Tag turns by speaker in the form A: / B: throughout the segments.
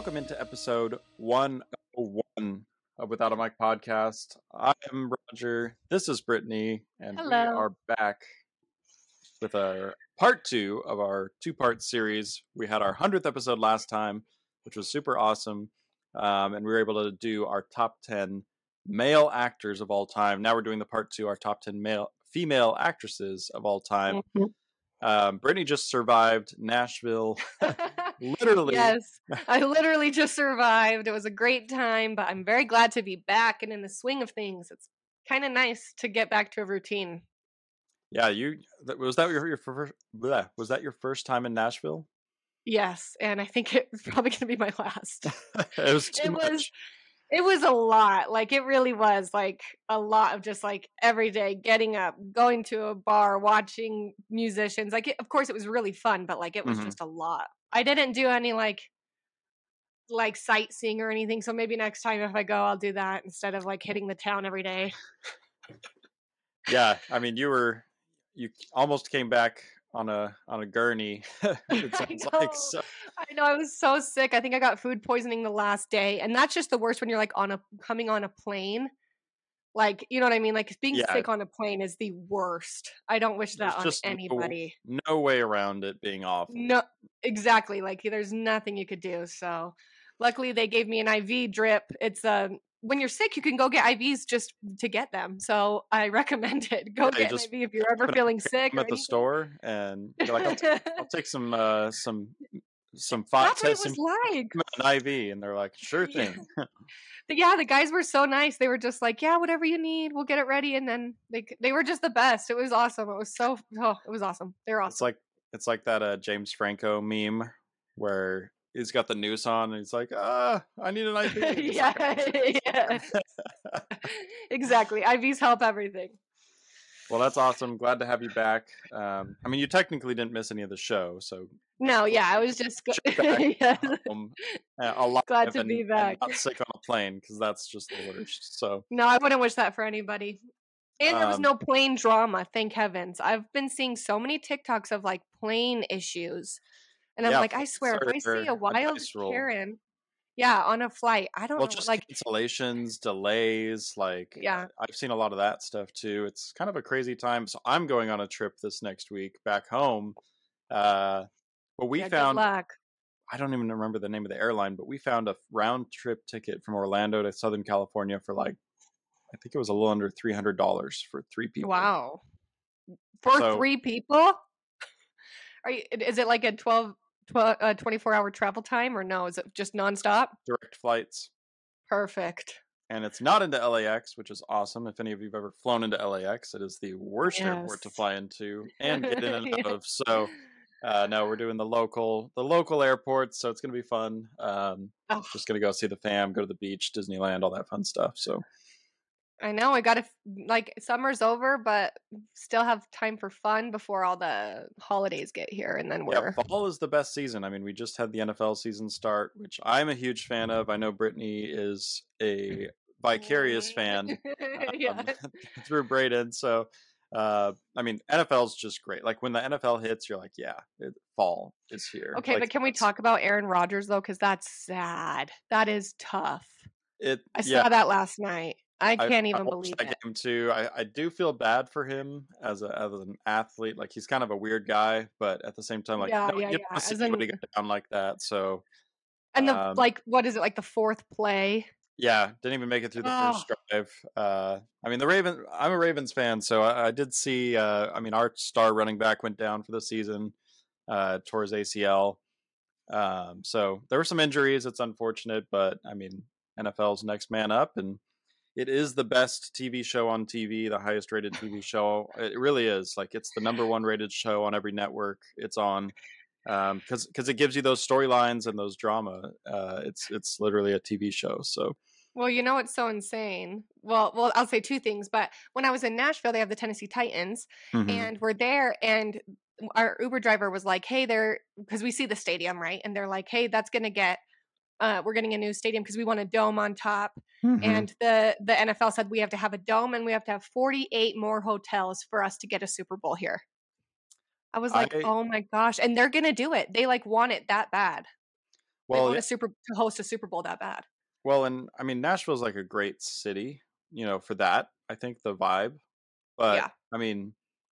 A: welcome into episode 101 of Without a Mic podcast. I am Roger. This is Brittanie, and we are back with our part two of our two part series. We had our 100th episode last time, which was super awesome. Um, and we were able to do our top 10 male actors of all time. Now we're doing the part two, our top 10 male female actresses of all time. Um, Brittanie just survived Nashville. Literally.
B: yes, I literally just survived. It was a great time, but I'm very glad to be back and in the swing of things. It's kind of nice to get back to a routine.
A: Yeah, you was that your your first bleh, was that your first time in Nashville?
B: Yes, and I think it's probably going to be my last.
A: it was too
B: it
A: much.
B: was it was a lot like it really was like a lot of just like every day getting up going to a bar watching musicians like it, of course it was really fun but like it was
A: Mhm.
B: just a lot i didn't do any like like sightseeing or anything so maybe next time if i go i'll do that instead of like hitting the town every day
A: Yeah, I mean you were you almost came back on a on a gurney. it
B: I know.
A: like so.
B: i know i was so sick i think i got food poisoning the last day and that's just the worst when you're like on a coming on a plane like you know what i mean like being
A: Yeah.
B: sick on a plane is the worst i don't wish
A: There's
B: that on
A: just no-
B: anybody
A: no way around it being awful.
B: no exactly like there's nothing you could do so luckily they gave me an iv drip it's um when you're sick you can go get ivs just to get them so i recommend it go
A: Yeah,
B: get
A: just
B: an iv if you're ever feeling sick
A: at the store and you're like I'll, t- I'll take some uh some some five
B: that's what it
A: some
B: was like
A: an IV and they're like sure thing.
B: But yeah, the guys were so nice. They were just like, "Yeah, whatever you need, we'll get it ready." And then they they were just the best. It was awesome. It was so oh, it was awesome. They're awesome.
A: It's like it's like that uh James Franco meme where he's got the noose on and he's like, ah, I need an IV.
B: Yeah,
A: like,
B: yeah. exactly. IVs help everything.
A: Well, that's awesome. Glad to have you back. Um, I mean, you technically didn't miss any of the show, so
B: No, yeah, I was just go- yeah.
A: um, uh,
B: Glad to
A: and,
B: be back.
A: not sick on a plane because that's just the worst. So
B: No, I wouldn't wish that for anybody. And there was
A: Um,
B: no plane drama, thank heavens. I've been seeing so many TikToks of like plane issues. And I'm
A: Yeah,
B: like, I swear, if I see a wild. Karen, yeah, on a flight, I don't
A: well,
B: know.
A: just
B: Like,
A: cancellations, delays. Like,
B: Yeah.
A: I've seen a lot of that stuff too. It's kind of a crazy time. So I'm going on a trip this next week back home. Uh, but we
B: yeah,
A: found. I don't even remember the name of the airline, but we found a round trip ticket from Orlando to Southern California for like, I think it was a little under three hundred dollars for three people.
B: Wow. For
A: So-
B: three people? Are you, is it like a 12, 12 uh, 24 hour travel time or no? Is it just nonstop?
A: direct flights,
B: Perfect.
A: and it's not into LAX, which is awesome. If any of you've ever flown into LAX, it is the worst airport to fly into and get in and out of. So, uh, no, we're doing the local the local airports, so it's gonna be fun. Um,
B: Oh,
A: just gonna go see the fam, go to the beach, Disneyland, all that fun stuff. So
B: I know. I got to, like, summer's over, but still have time for fun before all the holidays get here. And then
A: yeah,
B: we're.
A: fall is the best season. I mean, we just had the NFL season start, which I'm a huge fan of. I know Brittanie is a vicarious fan
B: yeah.
A: um, through Braden. So, uh, I mean, NFL's just great. Like when the NFL hits, you're like, yeah, it, fall is here.
B: Okay,
A: Like,
B: but can we talk about Aaron Rodgers, though? Because that's sad. That is tough.
A: It.
B: I
A: yeah,
B: saw that last night. I
A: I-
B: can't
A: I
B: even
A: watched
B: believe
A: that
B: it.
A: game too. I, I do feel bad for him as a as an athlete. Like he's kind of a weird guy, but at the same time, like
B: Yeah,
A: no,
B: yeah,
A: you don't
B: yeah.
A: see anybody go down like that. So
B: And the
A: um,
B: like, what is it like the fourth play?
A: Yeah, didn't even make it through the first
B: Oh.
A: drive. Uh, I mean, the Raven. I'm a Ravens fan, so I, I did see. Uh, I mean, our star running back went down for the season, uh, his ACL. Um, so there were some injuries. It's unfortunate, but I mean, NFL's next man up, and it is the best TV show on TV, the highest rated TV show. It really is. Like it's the number one rated show on every network it's on. Um, because because it gives you those storylines and those drama. Uh, it's it's literally a TV show. So.
B: Well, you know what's so insane? Well, well, I'll say two things. But when I was in Nashville, they have the Tennessee Titans,
A: Mhm.
B: and we're there, and our Uber driver was like, "Hey, there," because we see the stadium, right? And they're like, "Hey, that's gonna get." Uh, we're getting a new stadium because we want a dome on top,
A: Mhm.
B: and the the NFL said we have to have a dome and we have to have 48 more hotels for us to get a Super Bowl here. I was like,
A: I-
B: oh my gosh, and they're gonna do it. They like want it that bad. they
A: Well,
B: want a super to host a Super Bowl that bad.
A: well, and I mean Nashville's like a great city, you know, for that. I think the vibe, but
B: Yeah.
A: I mean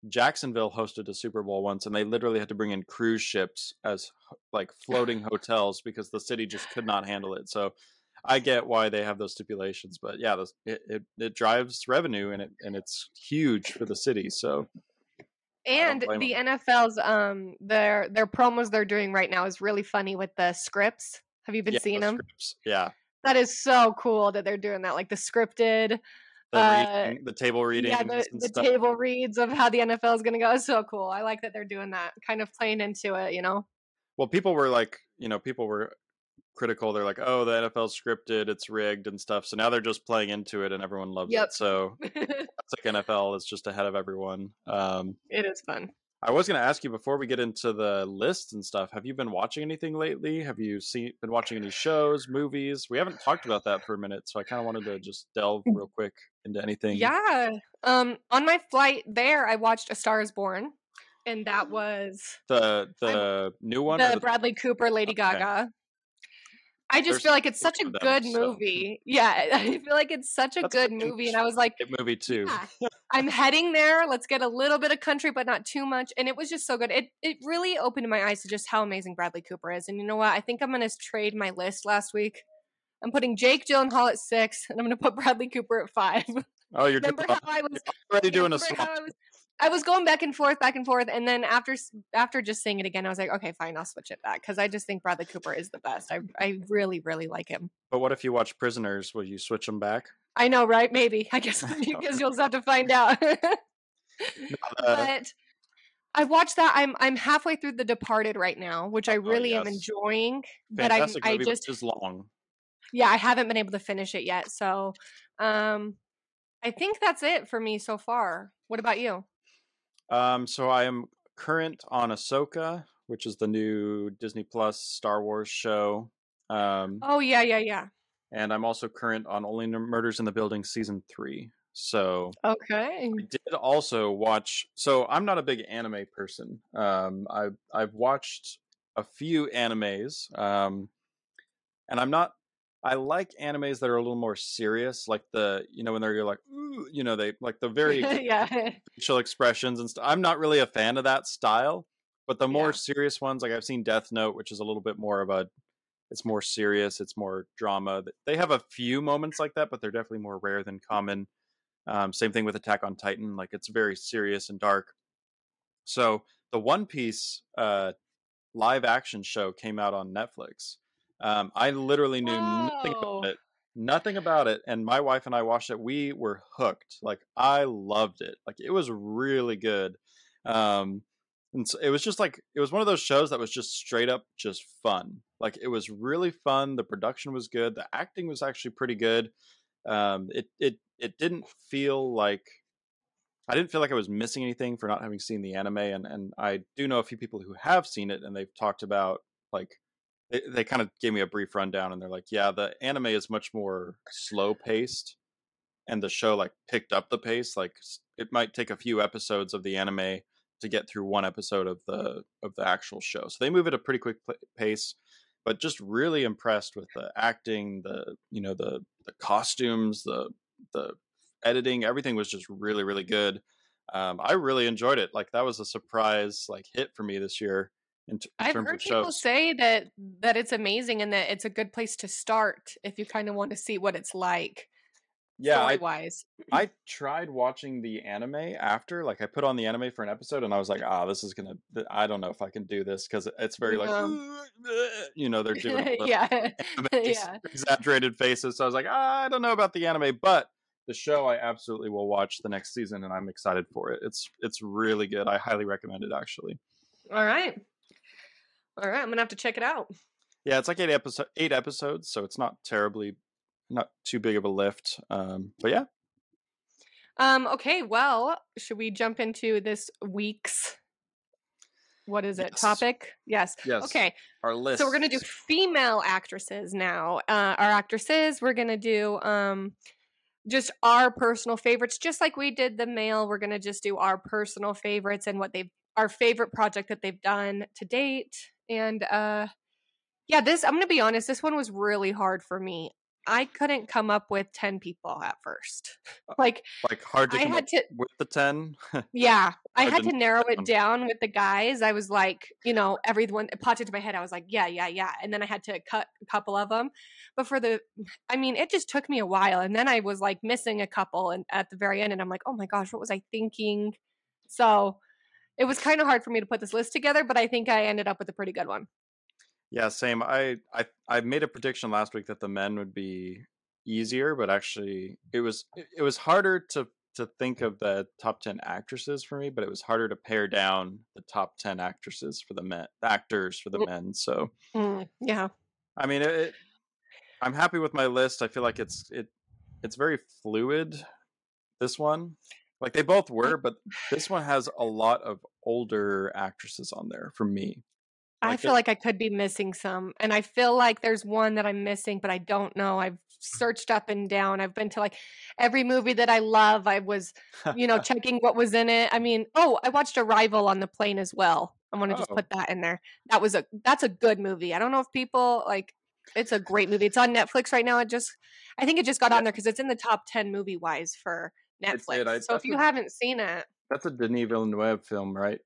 A: Jacksonville hosted a Super Bowl once, and they literally had to bring in cruise ships as like floating hotels because the city just could not handle it. So I get why they have those stipulations, but yeah, this, it, it it drives revenue and it and it's huge for the city. So
B: And
A: the
B: the
A: 'em.
B: NFL's um their their promos they're doing right now is really funny with the scripts. Have you been
A: yeah,
B: seeing
A: the
B: them?
A: scripts, yeah,
B: That is so cool that they're doing that, like the scripted,
A: the
B: uh,
A: reading, the table readings
B: yeah, the, the table reads of how the NFL is going to go. It's so cool. I like that they're doing that, kind of playing into it. You know?
A: Well, people were like, you know, people were critical. They're like, "Oh, the NFL's scripted, it's rigged and stuff." So now they're just playing into it, and everyone loves
B: Yep.
A: it. So it's like NFL is just ahead of everyone. Um,
B: it is fun.
A: I was going to ask you before we get into the lists and stuff. Have you been watching anything lately? Have you seen been watching any shows, movies? We haven't talked about that for a minute, so I kind of wanted to just delve real quick into anything.
B: Yeah. Um, on my flight there, I watched A Star Is Born, and that was
A: The the new one.
B: the
A: the-
B: Bradley Cooper, Lady
A: Okay.
B: Gaga. I just
A: There's
B: feel like it's such a
A: them,
B: good
A: so-
B: movie. Yeah, I feel like it's such a
A: That's
B: good movie, and I was like,
A: movie too.
B: Yeah. I'm heading there. Let's get a little bit of country, but not too much. And it was just so good. It it really opened my eyes to just how amazing Bradley Cooper is. And you know what? I think I'm gonna trade my list last week. I'm putting Jake Gyllenhaal at six, and I'm gonna put Bradley Cooper at five.
A: Oh, you're
B: Remember
A: doing,
B: how I was
A: already doing a swap.
B: I was, I was going back and forth, back and forth, and then after after just saying it again, I was like, okay, fine, I'll switch it back because I just think Bradley Cooper is the best. I I really really like him.
A: But what if you watch Prisoners? Will you switch them back?
B: I know, right? Maybe. I guess guess you'll just have to find out. But I watched that. I'm I'm halfway through The Departed right now, which I
A: Oh,
B: really am
A: yes.
B: enjoying. But I
A: fantastic
B: I just
A: just long.
B: yeah, I haven't been able to finish it yet. So um I think that's it for me so far. What about you?
A: Um, so I am current on Ahsoka, which is the new Disney Plus Star Wars show. Um,
B: Oh yeah, yeah, yeah.
A: and I'm also current on Only Murders in the Building season three. So
B: Okay.
A: I did also watch. So I'm not a big anime person. Um, I've I've watched a few animes, um, and I'm not. I like animes that are a little more serious, like the you know when they're like Ooh, you know they like the very
B: yeah.
A: facial expressions and stuff. I'm not really a fan of that style, but the more
B: Yeah.
A: serious ones, like I've seen Death Note, which is a little bit more of a, it's more serious, it's more drama. They have a few moments like that, but they're definitely more rare than common. Um, same thing with Attack on Titan, like it's very serious and dark. So the One Piece uh, live action show came out on Netflix. Um, I literally knew nothing about it nothing about it and my wife and i watched it. We were hooked like i loved it like it was really good um and so it was just like it was one of those shows that was just straight up just fun like it was really fun the production was good the acting was actually pretty good um it it it didn't feel like i didn't feel like i was missing anything for not having seen the anime and and i do know a few people who have seen it and they've talked about like they, they kind of gave me a brief rundown and they're like yeah the anime is much more slow paced and the show like picked up the pace like it might take a few episodes of the anime to get through one episode of the of the actual show. So they move at a pretty quick pace but just really impressed with the acting the you know the the costumes the the editing everything was just really really good. Um, i really enjoyed it. Like that was a surprise like hit for me this year in, t-
B: I've heard people
A: shows
B: say that that it's amazing and that it's a good place to start if you kind of want to see what it's like
A: yeah I,
B: wise.
A: I tried watching the anime after, like I put on the anime for an episode, and I was like, "Ah, this is gonna. I don't know if I can do this because it's very like, you know, they're doing
B: yeah. yeah.
A: exaggerated faces. So I was like, ah, I don't know about the anime, but the show I absolutely will watch the next season, and I'm excited for it. It's it's really good. I highly recommend it. Actually,
B: All right. All right, I'm gonna have to check it out.
A: yeah, it's like eight episode eight episodes, so it's not terribly, not too big of a lift. Um, but yeah,
B: Um, okay, well, should we jump into this week's what is it?
A: Yes.
B: Topic? Yes.
A: yes.
B: Okay.
A: our list.
B: So we're gonna do female actresses now. Uh, our actresses. We're gonna do um, just our personal favorites, just like we did the male. We're gonna just do our personal favorites and what they've our favorite project that they've done to date. And uh, Yeah, this I'm gonna be honest. This one was really hard for me. I couldn't come up with ten people at first. Like
A: Like hard to
B: I had to
A: with the ten.
B: Yeah, I had
A: to
B: to narrow
A: down.
B: it down with the guys. I was like, you know, everyone it popped into my head. I was like, yeah, yeah, yeah, and then I had to cut a couple of them. But for the, I mean, it just took me a while, and then I was like missing a couple, and at the very end, and I'm like, oh my gosh, what was I thinking? So it was kind of hard for me to put this list together, but I think I ended up with a pretty good one.
A: yeah, same. I I I made a prediction last week that the men would be easier, but actually it was it, was harder to to think of the top 10 actresses for me, but it was harder to pare down the top 10 actresses for the men, actors for the
B: Mm.
A: men. So,
B: Mm, yeah,
A: I mean, it, it I'm happy with my list. I feel like it's it it's very fluid this one. Like they both were, but this one has a lot of older actresses on there for me.
B: I feel
A: it-
B: like I could be missing some, and I feel like there's one that I'm missing, but I don't know. I've searched up and down. I've been to like every movie that I love. I was, you know, checking what was in it. I mean, oh, I watched Arrival on the plane as well. I want to just
A: Oh.
B: put that in there. That was a that's a good movie. I don't know if people like. It's a great movie. It's on Netflix right now. It just, I think it just got
A: Yeah.
B: on there because it's in the top ten movie wise for. Netflix.
A: I-
B: so if you
A: a-
B: haven't seen it,
A: That's a Denis Villeneuve film, right?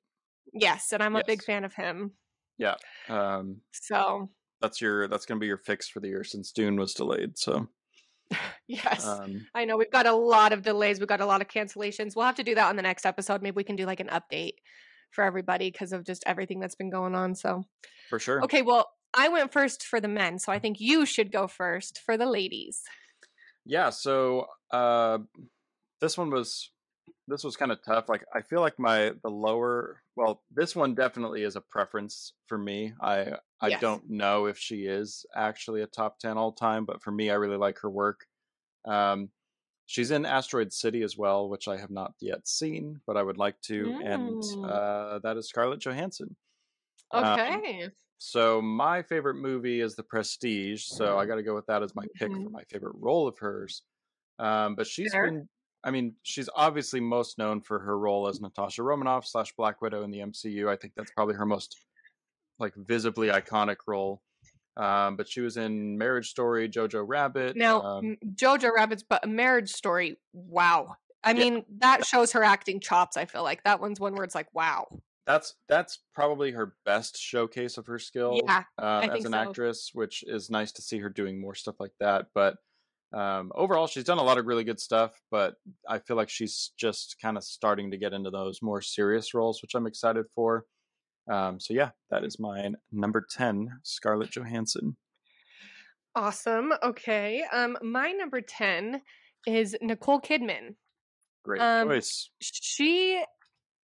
B: yes, and I'm a big fan of him. Yeah.
A: Um,
B: So
A: that's your that's gonna be your fix for the year since Dune was delayed. So,
B: yes,
A: um,
B: I know we've got a lot of delays. We've got a lot of cancellations. We'll have to do that on the next episode. Maybe we can do like an update for everybody because of just everything that's been going on. So,
A: for sure.
B: okay, well, I went first for the men, so I think you should go first for the ladies.
A: Yeah. So, uh, this one was this was kind of tough. Like I feel like my the lower well, this one definitely is a preference for me. I I
B: Yes.
A: don't know if she is actually a top ten all time, but for me, I really like her work. Um, she's in Asteroid City as well, which I have not yet seen, but I would like to, and
B: Mm.
A: uh, that is Scarlett Johansson. Um,
B: Okay.
A: So my favorite movie is The Prestige, so. I got to go with that as my pick for
B: Mhm.
A: my favorite role of hers. Um, but she's
B: Fair.
A: been, I mean, she's obviously most known for her role as Natasha Romanoff slash Black Widow in the MCU. I think that's probably her most like visibly iconic role. Um, but she was in Marriage Story, Jojo Rabbit.
B: now,
A: um,
B: Jojo Rabbit's but marriage story. Wow. I
A: Yeah.
B: mean, that shows her acting chops. I feel like that one's one where it's like, wow.
A: that's that's probably her best showcase of her skill
B: Yeah,
A: um, as an
B: so.
A: actress, which is nice to see her doing more stuff like that. But um, overall, she's done a lot of really good stuff. But I feel like she's just kind of starting to get into those more serious roles, which I'm excited for. Um, so yeah, that is my number ten, Scarlett Johansson.
B: Awesome. Okay. Um, my number 10 is Nicole Kidman.
A: Great
B: Um,
A: choice.
B: She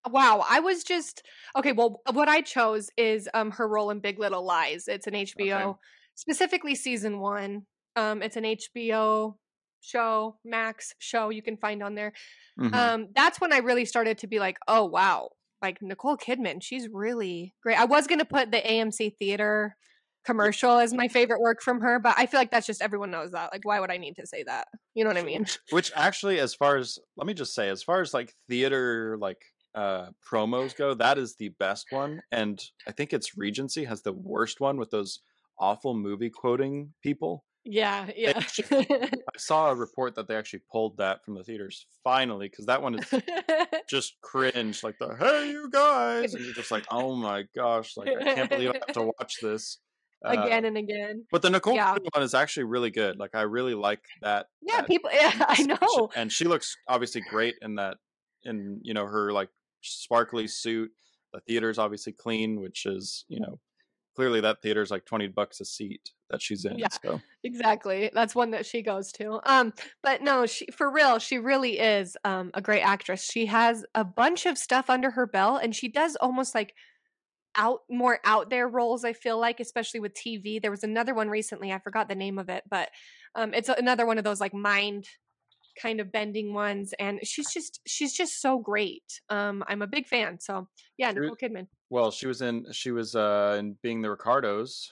B: wow, I was just okay, well what I chose is um her role in Big Little Lies. It's an HBO, specifically season 1. Um it's an HBO show, Max show you can find on there.
A: Mhm.
B: Um that's when I really started to be like, "Oh wow, like Nicole Kidman, she's really great." I was going to put the AMC theater commercial as my favorite work from her, but I feel like that's just everyone knows that. Like why would I need to say that? You know what I mean?
A: Which actually, as far as let me just say, as far as like theater like uh promos go, that is the best one. And I think it's Regency has the worst one with those awful movie quoting people.
B: Yeah, yeah.
A: I saw a report that they actually pulled that from the theaters finally because that one is just cringe, like the "Hey you guys," and you're just like, "Oh my gosh!" Like I can't believe I have to watch this Uh,
B: again and again.
A: But the Nicole
B: Yeah.
A: One is actually really good. Like I really like that.
B: Yeah,
A: that
B: people yeah, I know.
A: and she looks obviously great in that. In you know her like sparkly suit. The theater's obviously clean, which is you know clearly that theater's like twenty bucks a seat that she's in.
B: Yeah.
A: So
B: Exactly. That's one that she goes to. Um, but no, she for real, she really is um a great actress. She has a bunch of stuff under her belt and she does almost like out more out there roles, I feel like, especially with TV. There was another one recently, I forgot the name of it, but um it's another one of those like mind kind of bending ones and she's just she's just so great. Um I'm a big fan. So, yeah,
A: She
B: Nicole Kidman.
A: well, she was in she was uh in Being the Ricardos.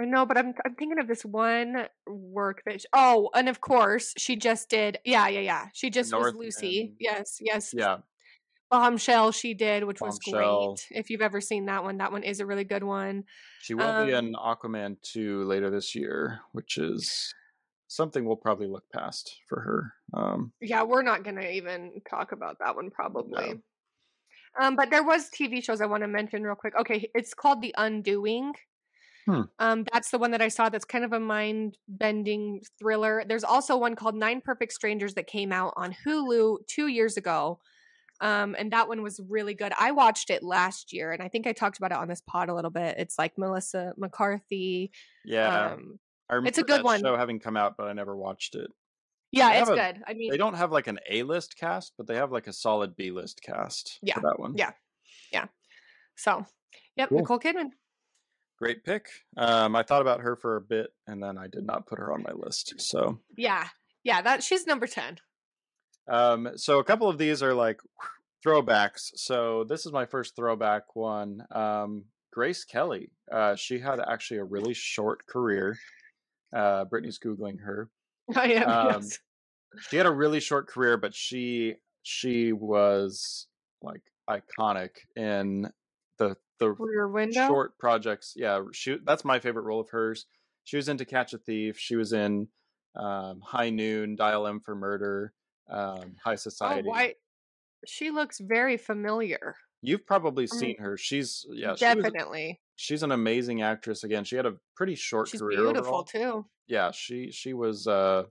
B: I know, but I'm I'm thinking of this one work that sh oh, and of course she just did. Yeah, yeah, yeah. She just was Lucy.
A: Northman.
B: Yes, yes.
A: Yeah,
B: Bombshell she did, which was great. If you've ever seen that one, that one is a really good one.
A: She will be
B: Um,
A: in Aquaman 2 later this year, which is something we'll probably look past for her. Um,
B: Yeah, we're not gonna even talk about that one probably. Um, but there was TV shows I want to mention real quick. Okay, it's called The Undoing.
A: Hmm.
B: Um, that's the one that I saw. That's kind of a mind-bending thriller. There's also one called Nine Perfect Strangers that came out on Hulu two years ago. Um, and that one was really good. I watched it last year, and I think I talked about it on this pod a little bit. It's like Melissa McCarthy.
A: yeah,
B: Um,
A: I remember
B: it's a good one.
A: show having come out, but I never watched it.
B: yeah,
A: They
B: it's
A: a-
B: good. I mean,
A: They don't have like an A list cast, but they have like a solid B list cast.
B: Yeah,
A: for that one.
B: Yeah, yeah. so yep,
A: Cool.
B: Nicole Kidman.
A: great pick. Um, I thought about her for a bit, and then I did not put her on my list. So,
B: Yeah, yeah, that she's number ten.
A: um, so a couple of these are like throwbacks. So this is my first throwback one. Um, Grace Kelly. Uh, she had actually a really short career. Uh, Brittanie's googling her.
B: I am.
A: Um,
B: yes.
A: she had a really short career, but she she was like iconic in the the
B: Rear window.
A: short projects. Yeah, she that's my favorite role of hers. She was in To Catch a Thief. She was in um, High Noon, Dial M for Murder, um, High
B: Oh,
A: Society.
B: why? She looks very familiar.
A: You've probably seen her. She's yeah, she
B: Definitely.
A: She's an amazing actress. Again, she had a pretty short
B: She's
A: career
B: beautiful
A: overall.
B: too.
A: Yeah, she she was. uh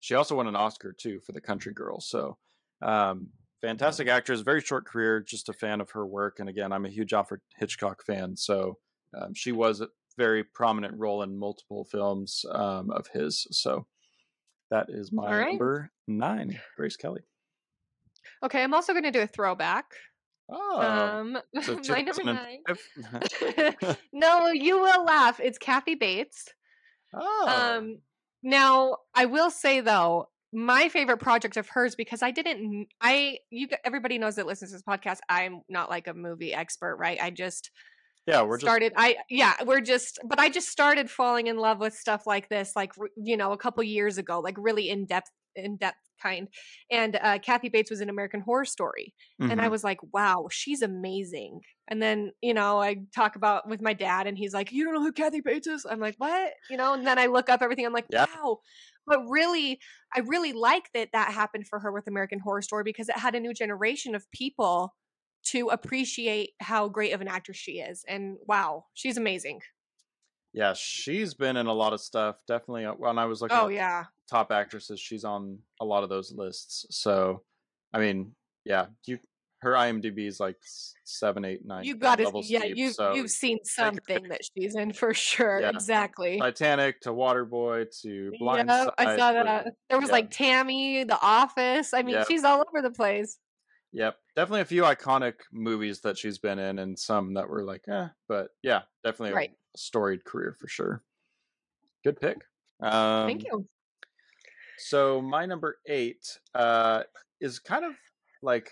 A: She also won an Oscar too for The Country Girl. So, um, fantastic actress. Very short career. Just a fan of her work. And again, I'm a huge Alfred Hitchcock fan. So, um, she was a very prominent role in multiple films um, of his. So, that is my
B: right.
A: number nine, Grace Kelly.
B: Okay, I'm also going to do a throwback.
A: Oh,
B: um,
A: so
B: my number nine. no, you will laugh. It's Kathy Bates.
A: oh,
B: Um, now I will say though, my favorite project of hers because I didn't. I you everybody knows that listens to this podcast. I'm not like a movie expert, right? I just
A: yeah, we're just
B: started. I yeah, we're just. But I just started falling in love with stuff like this, like you know, a couple years ago, like really in depth, in depth kind. And uh, Kathy Bates was in American Horror Story, and I
A: Mhm.
B: was like, wow, she's amazing. And then, you know, I talk about with my dad, and he's like, you don't know who Kathy Bates is? I'm like, what? You know, and then I look up everything. I'm like,
A: Yeah.
B: wow. But really, I really like that that happened for her with American Horror Story because it had a new generation of people to appreciate how great of an actress she is. And wow, she's amazing.
A: Yeah, she's been in a lot of stuff. Definitely, uh, when I was looking
B: Oh,
A: at
B: yeah.
A: top actresses, she's on a lot of those lists. So, I mean, yeah, you her IMDb is like seven, eight, nine.
B: You
A: 10
B: got
A: levels
B: yeah,
A: deep,
B: you've,
A: so
B: you've seen something that she's in for sure.
A: Yeah.
B: Exactly.
A: Titanic to Waterboy to Blind
B: Yeah, I saw that. There was
A: yeah.
B: like Tammy, The Office. I mean,
A: Yep.
B: she's all over the place.
A: Yep, definitely a few iconic movies that she's been in, and some that were like, eh. But yeah, definitely
B: Right.
A: Storied career for sure. Good pick. Um,
B: Thank you.
A: So my number eight uh, is kind of like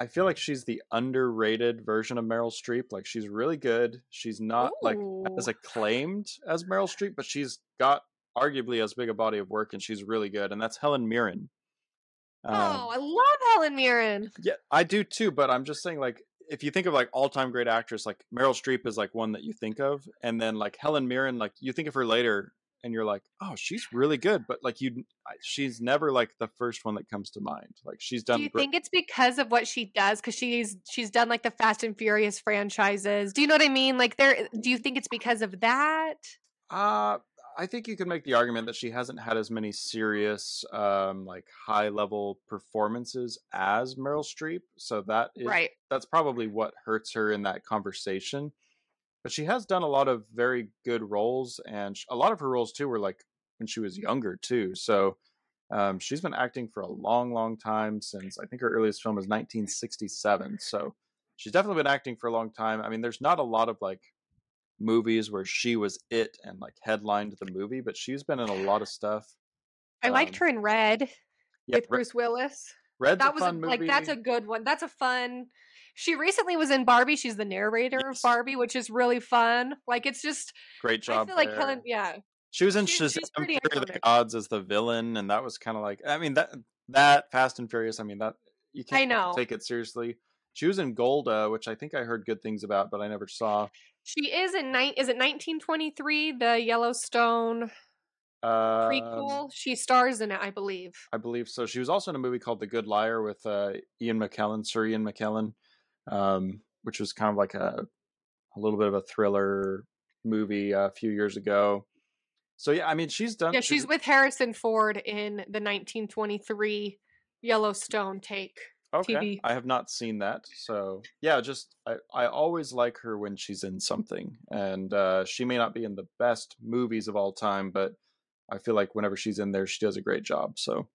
A: I feel like she's the underrated version of Meryl Streep. Like she's really good. She's not like as acclaimed as Meryl Streep, but she's got arguably as big a body of work, and she's really good. And that's Helen Mirren. Um,
B: oh, I love Helen Mirren.
A: yeah, I do too. But I'm just saying, like, if you think of like all-time great actress, like Meryl Streep is like one that you think of, and then like Helen Mirren, like you think of her later, and you're like, oh, she's really good. But like you, she's never like the first one that comes to mind. Like she's done.
B: Do you think it's because of what she does? Because she's she's done like the Fast and Furious franchises. Do you know what I mean? Like, there. Do you think it's because of that?
A: Uh, I think you could make the argument that she hasn't had as many serious, um, like high level performances as Meryl Streep. So that is
B: right.
A: that's probably what hurts her in that conversation. But she has done a lot of very good roles, and a lot of her roles too were like when she was younger too. So um, she's been acting for a long, long time since I think her earliest film was 1967. So she's definitely been acting for a long time. I mean, there's not a lot of like movies where she was it and like headlined the movie, but she's been in a lot of stuff.
B: I liked
A: Um,
B: her in Red
A: Yeah,
B: with Bruce Willis.
A: Red's
B: that was a, like that's a good one. That's a fun. She recently was in Barbie. She's the narrator of Barbie, which is really fun. Like it's just
A: great job.
B: I feel like
A: there.
B: Helen. Yeah,
A: She was in
B: She's-
A: Shazam Fury of the. Gods as the villain, and that was kind of like I mean that that Fast and Furious. I mean that you can't I
B: know.
A: take it seriously. She was in Golda, which I think I heard good things about, but I never saw.
B: She is in night. Is it 1923? The Yellowstone
A: Um,
B: prequel. She stars in it, I believe.
A: I believe so. She was also in a movie called The Good Liar with uh, Ian McKellen, Sir Ian McKellen, um, which was kind of like a a little bit of a thriller movie uh, a few years ago. So yeah, I mean, she's done.
B: Yeah, she's with Harrison Ford in the 1923 Yellowstone take.
A: Okay.
B: TV.
A: I have not seen that, so yeah, just I I always like her when she's in something, and uh, she may not be in the best movies of all time, but I feel like whenever she's in there, she does a great job. So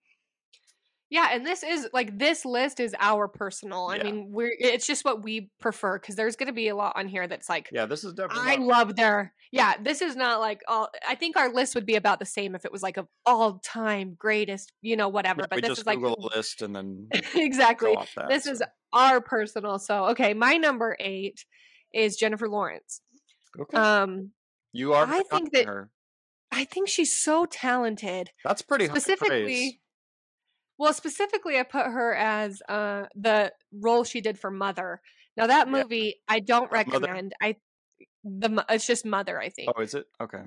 B: Yeah, and this is like this list is our personal. I
A: Yeah.
B: mean, we're it's just what we prefer because there's going to be a lot on here that's like
A: yeah, this is definitely.
B: I love their yeah. This is not like all. I think our list would be about the same if it was like of all time greatest, you know, whatever.
A: yeah,
B: but this is like
A: Google a list and then
B: exactly.
A: that.
B: This is our personal. So okay, my number eight is Jennifer Lawrence.
A: okay.
B: Um,
A: you are.
B: I think that-
A: her.
B: I think she's so talented.
A: That's pretty
B: specifically well specifically i put her as uh the role she did for mother now that
A: Yeah.
B: movie i don't
A: Mother?
B: recommend i the it's just mother i think
A: Oh, is it? Okay.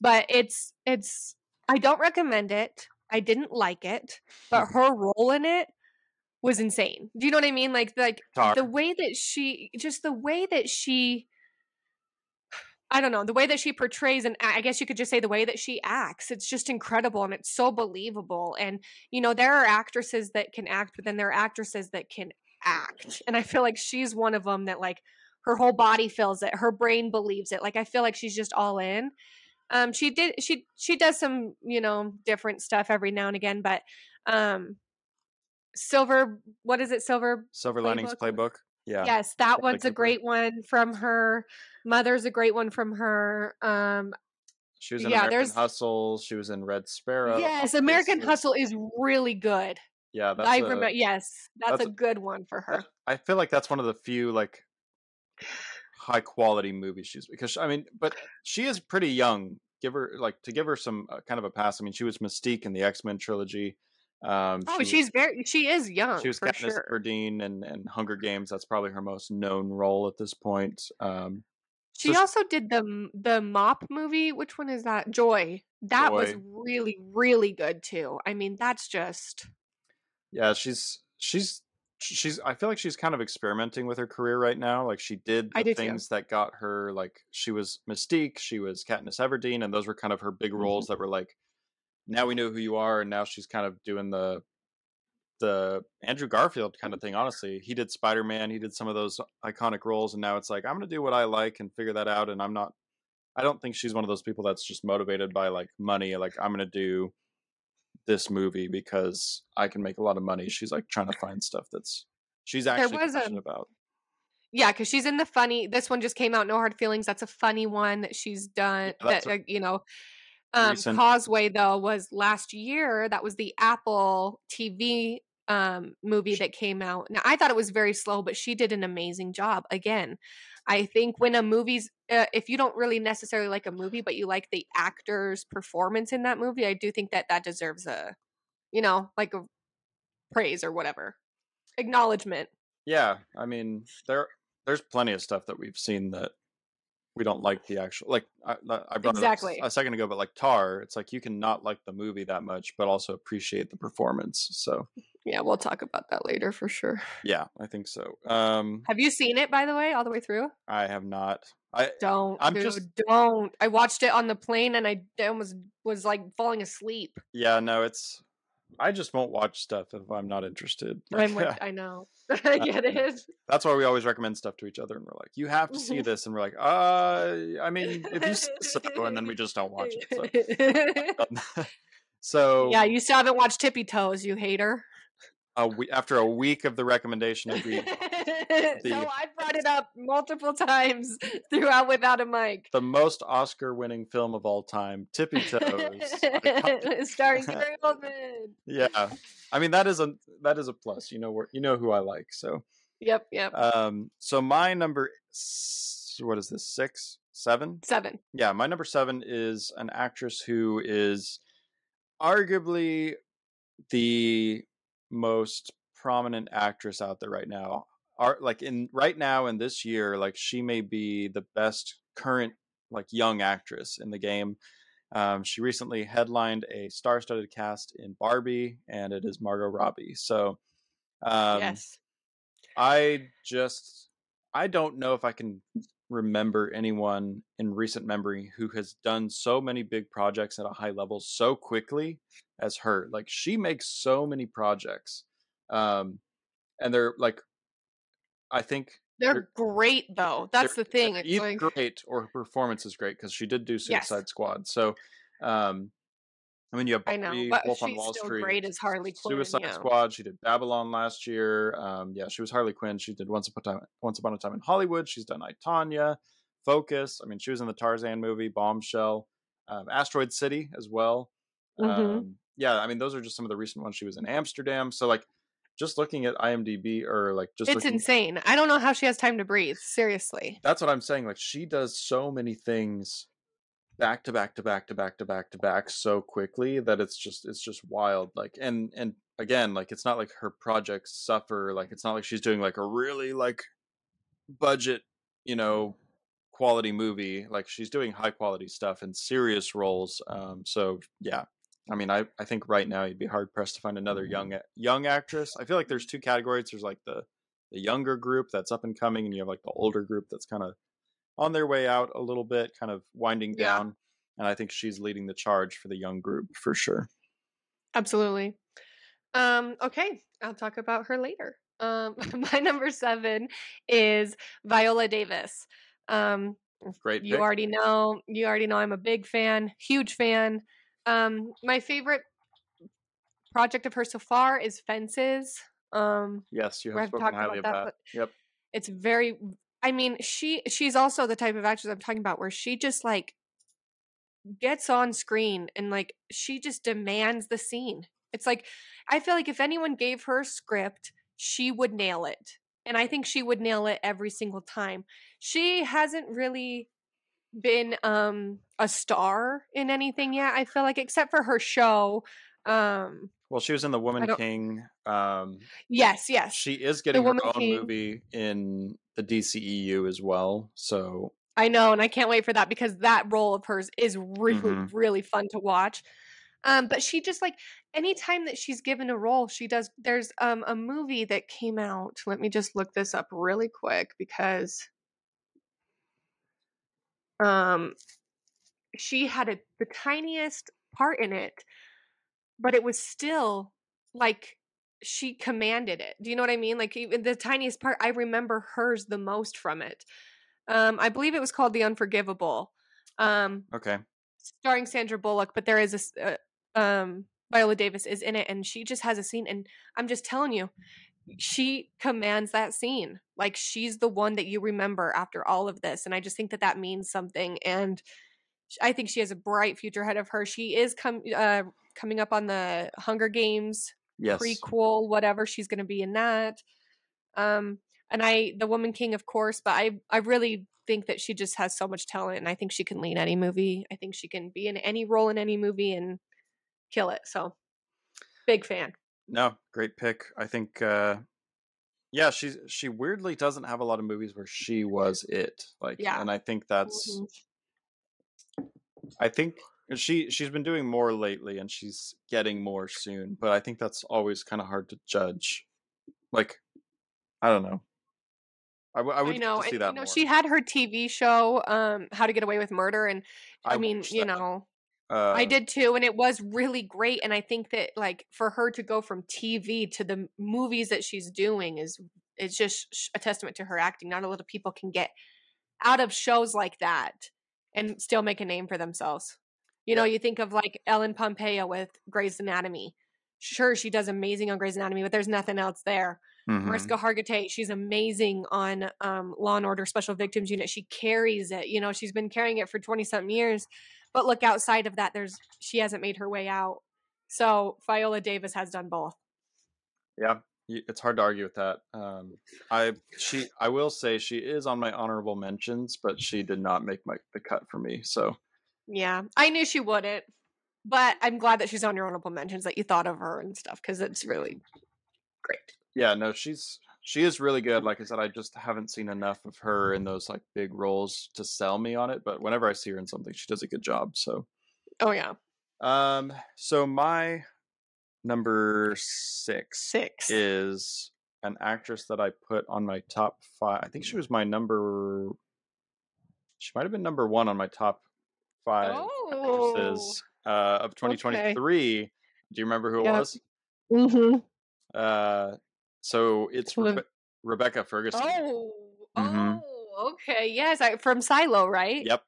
B: but it's it's i don't recommend it i didn't like it but her role in it was insane do you know what i mean like like
A: Tar.
B: the way that she just the way that she I don't know, the way that she portrays and I guess you could just say the way that she acts. It's just incredible and it's so believable. And you know, there are actresses that can act, but then there are actresses that can act. And I feel like she's one of them that like her whole body feels it, her brain believes it. Like I feel like she's just all in. Um she did she she does some, you know, different stuff every now and again, but um Silver what is it? Silver
A: Silver Linings
B: Playbook?
A: Playbook. Yeah.
B: Yes, that one's a great one from her. Mother's a great one from her. Um,
A: She was in
B: Yeah,
A: American
B: there's-
A: Hustle. She was in Red Sparrow.
B: yes, American. Hustle is really good.
A: Yeah, that's
B: I
A: a-
B: remember. Yes, that's,
A: that's
B: a
A: a-
B: good one for her.
A: that- I feel like that's one of the few like high quality movies she's because I mean, but she is pretty young. Give her like to give her some uh, kind of a pass. I mean, she was Mystique in the X Men trilogy. Um,
B: Oh,
A: she,
B: she's very. She is young.
A: she was Katniss
B: sure.
A: Everdeen and and Hunger Games. That's probably her most known role at this point. Um,
B: She
A: so-
B: also did the the Mop movie. Which one is that? Joy. That was really really good too. I mean, that's just
A: yeah, she's she's she's I feel like she's kind of experimenting with her career right now. Like she did the
B: too.
A: things that got her like she was Mystique, she was Katniss Everdeen, and those were kind of her big roles that were like now we know who you are, and now she's kind of doing the the Andrew Garfield kind of thing. Honestly, he did Spider Man, he did some of those iconic roles, and now it's like I'm gonna do what I like and figure that out. And I'm not. I don't think she's one of those people that's just motivated by like money. Like I'm gonna do this movie because I can make a lot of money. She's like trying to find stuff that's she's actually
B: was a-
A: passionate about.
B: yeah, because she's in the funny. This one just came out. No hard feelings. That's a funny one that she's done.
A: Yeah,
B: that
A: a
B: uh, you know. Um, Causeway though was last year. That was the Apple TV um movie that came out. Now I thought it was very slow, but she did an amazing job. Again, I think when a movie's uh, if you don't really necessarily like a movie, but you like the actor's performance in that movie, I do think that that deserves a, you know, like a praise or whatever, acknowledgement.
A: Yeah, I mean there there's plenty of stuff that we've seen that we don't like the actual like I, I brought
B: Exactly.
A: a second ago, but like Tar, it's like you can not like the movie that much, but also appreciate the performance. So
B: Yeah, we'll talk about that later for sure.
A: yeah, I think so. Um,
B: Have you seen it by the way, all the way through?
A: I have not. I
B: Don't.
A: I'm
B: dude,
A: just-
B: don't. I watched it on the plane and I almost was like falling asleep.
A: yeah no, it's I just won't watch stuff if I'm not interested.
B: I'm with, I know. I get it.
A: That's why we always recommend stuff to each other, and we're like, "You have to see
B: Mhm.
A: this," and we're like, "Uh, I mean, if you say so," and then we just don't watch it. So, so
B: yeah, you still haven't watched Tippy Toes, you hater.
A: A we- after a week of the recommendation, agreed.
B: so I brought it up multiple times throughout without a mic.
A: the most Oscar-winning film of all time, Tippy Toes.
B: Starring Gary Oldman.
A: yeah, I mean that is a that is a plus. You know where you know who I like. So,
B: Yep, yep.
A: um, so my number, s- what is this? Six, seven?
B: Seven.
A: yeah, my number seven is an actress who is arguably the most prominent actress out there right now. Are like in right now in this year, like she may be the best current like young actress in the game. Um, she recently headlined a star-studded cast in Barbie, and it is Margot Robbie. So, um,
B: yes.
A: I just I don't know if I can remember anyone in recent memory who has done so many big projects at a high level so quickly as her. Like she makes so many projects. Um and they're like I think
B: they're, they're great though. That's the thing.
A: It's either like... great or her performance is great because she did do Suicide yes. Squad. So um I mean, you have
B: I know, but Wolf on Wall still Street. Great as Harley Quinn.
A: Suicide
B: yeah.
A: Squad. She did Babylon last year. Um, yeah, she was Harley Quinn. She did Once Upon a Time, Once Upon a Time in Hollywood. She's done I, Tonya, Focus. I mean, she was in the Tarzan movie, Bombshell, um, Asteroid City as well. Mm-hmm. Um, yeah, I mean, those are just some of the recent ones. She was in Amsterdam. So like, just looking at IMDb or like just
B: it's insane. I don't know how she has time to breathe. Seriously,
A: that's what I'm saying. Like, she does so many things back to back to back to back to back to back so quickly that it's just it's just wild like and and again like it's not like her projects suffer like it's not like she's doing like a really like budget you know quality movie like she's doing high quality stuff and serious roles um so yeah. I mean i i think right now you'd be hard pressed to find another young young actress. I feel like there's two categories. There's like the the younger group that's up and coming and you have like the older group that's kind of on their way out a little bit, kind of winding yeah. down. And I think she's leading the charge for the young group for sure.
B: Absolutely. Um, okay, I'll talk about her later. Um, my number seven is Viola Davis. Um,
A: Great.
B: You already know. You already know. I'm a big fan, huge fan. Um, my favorite project of her so far is Fences. Um,
A: yes, you have spoken highly about, about that. Yep.
B: It's very, I mean, she she's also the type of actress I'm talking about where she just like gets on screen and like she just demands the scene. It's like I feel like if anyone gave her a script, she would nail it. And I think she would nail it every single time. She hasn't really been um a star in anything yet, I feel like except for her show. Um
A: well, she was in the Woman King. Um,
B: yes, yes.
A: She is getting her own King. movie in the DCEU as well. So
B: I know, and I can't wait for that because that role of hers is really, mm-hmm. really fun to watch. Um, but she just like anytime that she's given a role, she does. There's um a movie that came out. Let me just look this up really quick because um she had a the tiniest part in it, but it was still like she commanded it. Do you know what I mean? Like even the tiniest part, I remember hers the most from it. Um, I believe it was called The Unforgivable. Um,
A: okay.
B: Starring Sandra Bullock, but there is a uh, um, Viola Davis is in it, and she just has a scene, and I'm just telling you, she commands that scene. Like she's the one that you remember after all of this, and I just think that that means something. And I think she has a bright future ahead of her. She is com- uh, coming up on the Hunger Games
A: yes.
B: prequel, whatever. She's going to be in that. Um, and I, the Woman King, of course, but I, I really think that she just has so much talent, and I think she can lead any movie. I think she can be in any role in any movie and kill it. So, big fan.
A: No, great pick. I think, uh, yeah, she's she weirdly doesn't have a lot of movies where she was it. Like, yeah, and I think that's. Mm-hmm. I think she she's been doing more lately and she's getting more soon but i think that's always kind of hard to judge like i don't know i, I would I know, see and, that
B: you know she had her tv show um how to get away with murder and i, I mean you that. know uh, I did too, and it was really great. And I think that like for her to go from TV to the movies that she's doing is it's just a testament to her acting. Not a lot of people can get out of shows like that and still make a name for themselves. You know, you think of like Ellen Pompeo with Grey's Anatomy. Sure, she does amazing on Grey's Anatomy, but there's nothing else there. Mm-hmm. Mariska Hargitay, she's amazing on um, Law and Order Special Victims Unit. She carries it. You know, she's been carrying it for twenty something years. But look outside of that, there's she hasn't made her way out. So Viola Davis has done both.
A: Yeah, it's hard to argue with that. Um, I she I will say she is on my honorable mentions, but she did not make my the cut for me. So
B: yeah, I knew she wouldn't, but I'm glad that she's on your honorable mentions that you thought of her and stuff because it's really great.
A: yeah, no, she's she is really good. Like I said, I just haven't seen enough of her in those like big roles to sell me on it. But whenever I see her in something, she does a good job. So,
B: Oh yeah,
A: um, so my number six
B: six.
A: is an actress that I put on my top five. I think she was my number. She might have been number one on my top five
B: oh.
A: actresses uh, of 2023. Do you remember who it
B: Yep.
A: was?
B: Mm-hmm.
A: Uh, so it's Rebe- Rebecca Ferguson.
B: Oh.
A: Mhm.
B: Oh. Okay. Yes, I, from Silo, right?
A: Yep.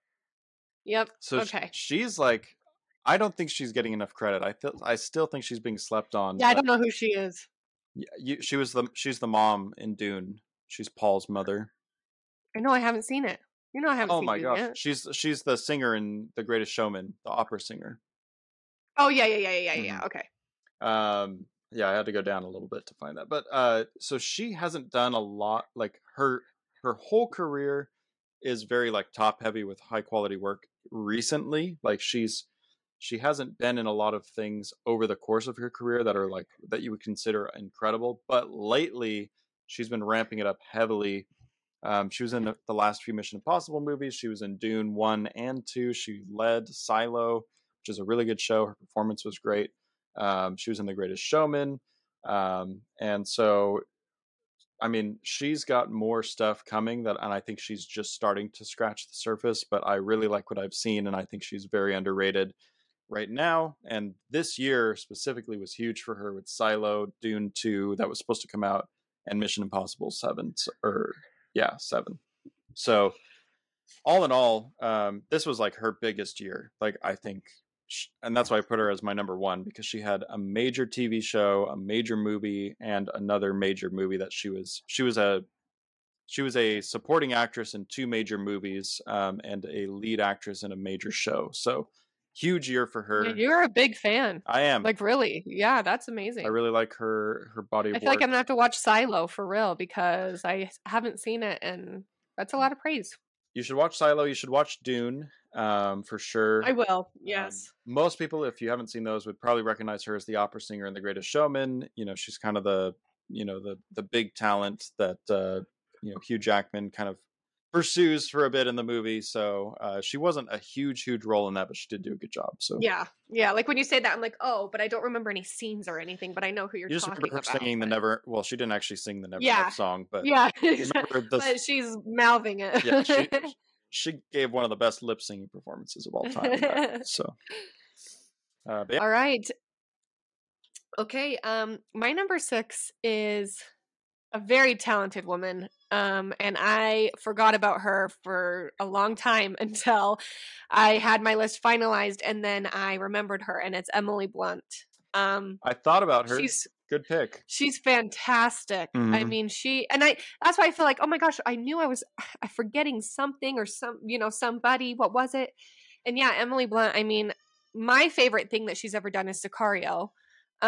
B: Yep.
A: So
B: okay.
A: she's like, I don't think she's getting enough credit. I feel, I still think she's being slept on.
B: Yeah, I don't know who she is.
A: You, she was the she's the mom in Dune. She's Paul's mother.
B: I know I haven't seen it. You know I haven't
A: Oh
B: seen
A: my gosh,
B: yet.
A: she's she's the singer in The Greatest Showman, the opera singer.
B: Oh yeah, yeah, yeah, yeah, yeah,
A: Mm-hmm.
B: yeah. Okay.
A: Um, yeah, I had to go down a little bit to find that, but uh, so she hasn't done a lot. Like her her whole career is very like top heavy with high quality work recently. Like she's she hasn't been in a lot of things over the course of her career that are like that you would consider incredible. But lately, she's been ramping it up heavily. Um, she was in the, last few Mission Impossible movies. She was in Dune one and two. She led Silo, which is a really good show. Her performance was great. Um, she was in The Greatest Showman, um, and so, I mean, she's got more stuff coming that, and I think she's just starting to scratch the surface. But I really like what I've seen, and I think she's very underrated right now. And this year specifically was huge for her with Silo, Dune two that was supposed to come out, and Mission Impossible seven, or yeah, seven. So, all in all, um, this was like her biggest year. Like I think and that's why I put her as my number one because she had a major TV show, a major movie, and another major movie that she was she was a she was a supporting actress in two major movies um, and a lead actress in a major show. So huge year for her.
B: You're a big fan.
A: I am.
B: Like really? Yeah, that's amazing.
A: I really like her her body
B: I feel
A: work.
B: like I'm gonna have to watch Silo for real because I haven't seen it, and that's a lot of praise.
A: you should watch Silo. You should watch Dune um, for sure.
B: I will.
A: Um,
B: Yes.
A: most people, if you haven't seen those, would probably recognize her as the opera singer in The Greatest Showman. You know, she's kind of the you know the the big talent that uh, you know Hugh Jackman kind of pursues for a bit in the movie. So uh, she wasn't a huge huge role in that, but she did do a good job. So
B: yeah. Yeah. Like when you say that, I'm like, oh, but I don't remember any scenes or anything. But I know who you're
A: you just
B: talking
A: remember her
B: about.
A: singing the Never. Well, she didn't actually sing the Never
B: Yeah.
A: Song, but
B: Yeah.
A: the-
B: but she's mouthing it.
A: yeah, she she gave one of the best lip singing performances of all time. that. so. Uh, but yeah,
B: All right. Okay. Um, my number six is a very talented woman. Um, and I forgot about her for a long time until I had my list finalized, and then I remembered her, and it's Emily Blunt. Um,
A: I thought about her.
B: she's
A: Good pick.
B: she's fantastic. I
A: Mhm.
B: mean, she and I. That's why I feel like, oh my gosh, I knew I was forgetting something or some, you know, somebody. What was it? And yeah, Emily Blunt. I mean, my favorite thing that she's ever done is Sicario.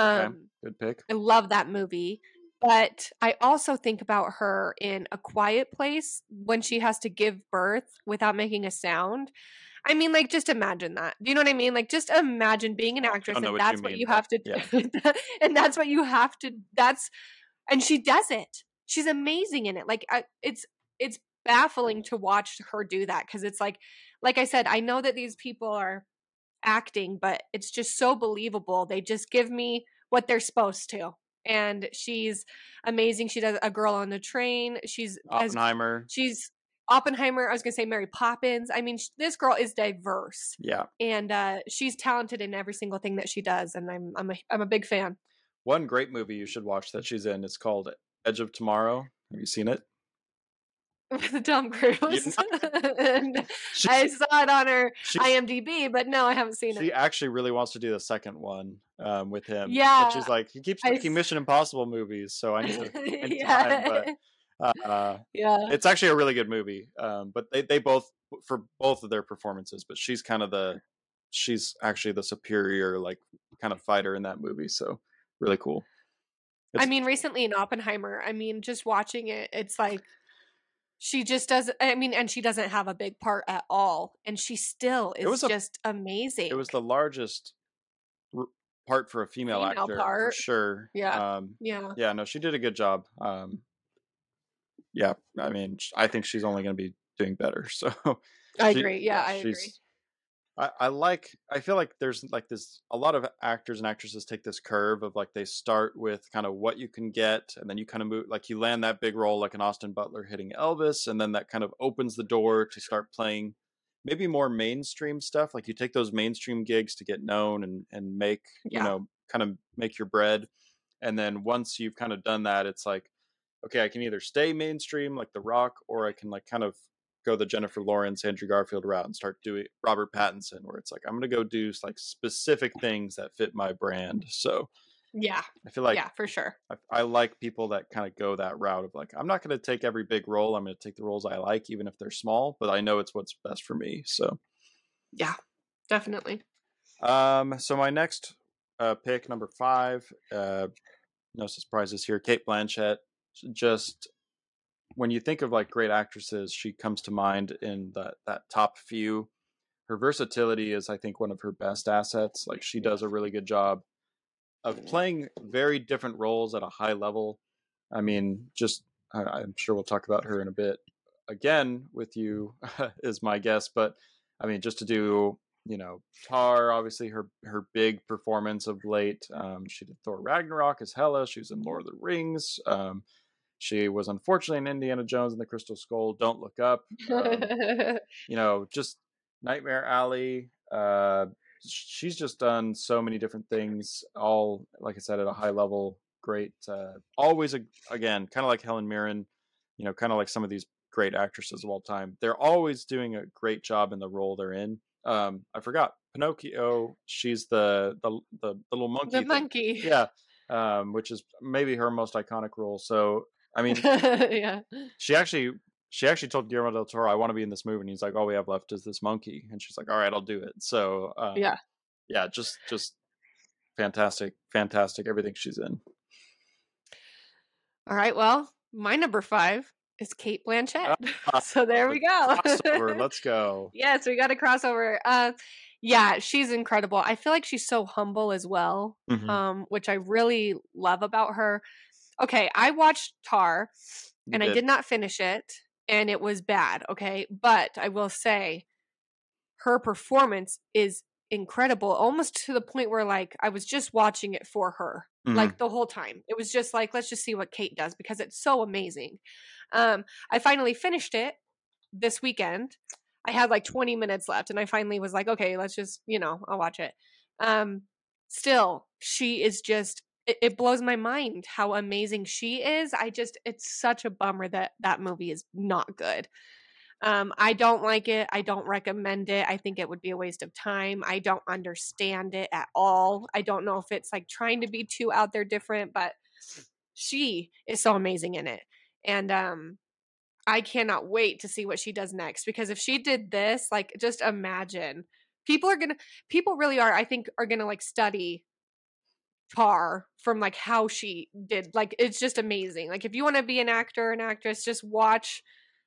A: Okay.
B: Um,
A: Good pick.
B: I love that movie. But I also think about her in A Quiet Place when she has to give birth without making a sound. I mean, like, just imagine that. Do you know what I mean? Like, just imagine being an actress and
A: what you
B: that's what
A: mean,
B: you have to do. and that's what you have to, that's, and she does it. She's amazing in it. Like, I, it's, it's baffling to watch her do that because it's like, like I said, I know that these people are acting, but it's just so believable. They just give me what they're supposed to. And she's amazing. She does a girl on the train. She's as
A: Oppenheimer.
B: she's Oppenheimer. I was gonna say Mary Poppins. I mean, sh- this girl is diverse,
A: Yeah.
B: and uh, she's talented in every single thing that she does. And I'm I'm a I'm a big fan.
A: One great movie you should watch that she's in is called Edge of Tomorrow. Have you seen it?
B: With Tom Cruise, and
A: She,
B: I saw it on her
A: she,
B: IMDb, but no, I haven't seen
A: she
B: it.
A: She actually really wants to do the second one um, with him.
B: Yeah,
A: But she's like, he keeps making
B: s-
A: Mission Impossible movies, so I need to. need
B: yeah,
A: time, but, uh,
B: yeah.
A: it's actually a really good movie. Um, but they, they both, for both of their performances, but she's kind of the, she's actually the superior, like, kind of fighter in that movie. So really cool.
B: I mean, recently in Oppenheimer, I mean, just watching it, it's like she just doesn't. I mean, and she doesn't have a big part at all, and she still is
A: was a-
B: just amazing.
A: It was the largest r- part for a female,
B: Female
A: actor
B: part.
A: for sure.
B: Yeah.
A: Um,
B: Yeah.
A: yeah, no, she did a good job. Um, yeah, I mean, I think she's only going to be doing better. So
B: I
A: she-
B: agree. Yeah, I agree.
A: I, I like. I feel like there's like this. A lot of actors and actresses take this curve of like they start with kind of what you can get, and then you kind of move. Like you land that big role, like an Austin Butler hitting Elvis, and then that kind of opens the door to start playing maybe more mainstream stuff. Like you take those mainstream gigs to get known and and make
B: Yeah.
A: you know kind of make your bread, and then once you've kind of done that, it's like okay, I can either stay mainstream like The Rock, or I can like kind of go the Jennifer Lawrence, Andrew Garfield route and start doing Robert Pattinson, where it's like I'm gonna go do like specific things that fit my brand. So
B: Yeah.
A: I feel like
B: yeah, for sure.
A: I, I like people that kind of go that route of like I'm not gonna take every big role. I'm gonna take the roles I like, even if they're small, but I know it's what's best for me. So
B: Yeah. Definitely.
A: um, so my next uh, pick, number five, uh, no surprises here. Cate Blanchett, just when you think of like great actresses, she comes to mind in that that top few. Her versatility is, I think, one of her best assets. Like she does a really good job of playing very different roles at a high level. I mean, just I, I'm sure we'll talk about her in a bit again with you is my guess, but I mean, just to do you know Tar, obviously her her big performance of late. Um, she did Thor Ragnarok as Hela. She was in Lord of the Rings. Um, she was unfortunately in Indiana Jones and the Crystal Skull. Don't look up. Um, you know, just Nightmare Alley. Uh, she's just done so many different things, all like I said at a high level. Great, uh, always a, again, kind of like Helen Mirren. You know, kind of like some of these great actresses of all time. They're always doing a great job in the role they're in. Um, I forgot Pinocchio. She's the the the, the little monkey.
B: the
A: thing.
B: monkey.
A: Yeah, um, which is maybe her most iconic role. So I mean,
B: yeah.
A: she actually she actually told Guillermo del Toro, "I want to be in this movie," and he's like, "All we have left is this monkey," and she's like, "All right, I'll do it." So um,
B: Yeah.
A: yeah, just just fantastic, fantastic everything she's in.
B: All right. Well, my number five is Cate Blanchett.
A: Ah,
B: so there we go.
A: Crossover, let's go.
B: yes, we got a crossover. Uh, yeah, she's incredible. I feel like she's so humble as well,
A: Mhm.
B: um, which I really love about her. Okay, I watched Tar
A: You
B: and I did not finish it, and it was bad. Okay, but I will say her performance is incredible, almost to the point where like I was just watching it for her
A: Mhm.
B: like the whole time. It was just like, let's just see what Cate does because it's so amazing. Um, I finally finished it this weekend. I had like 20 minutes left and I finally was like, okay, let's just, you know, I'll watch it. Um, still, she is just, it, blows my mind how amazing she is. I just, it's such a bummer that that movie is not good. Um, I don't like it. I don't recommend it. I think it would be a waste of time. I don't understand it at all. I don't know if it's like trying to be too out there different, but she is so amazing in it. And um I cannot wait to see what she does next because if she did this, like just imagine. People are going to people really are I think are going to like study Tar from like how she did. Like it's just amazing. Like if you want to be an actor an actress just watch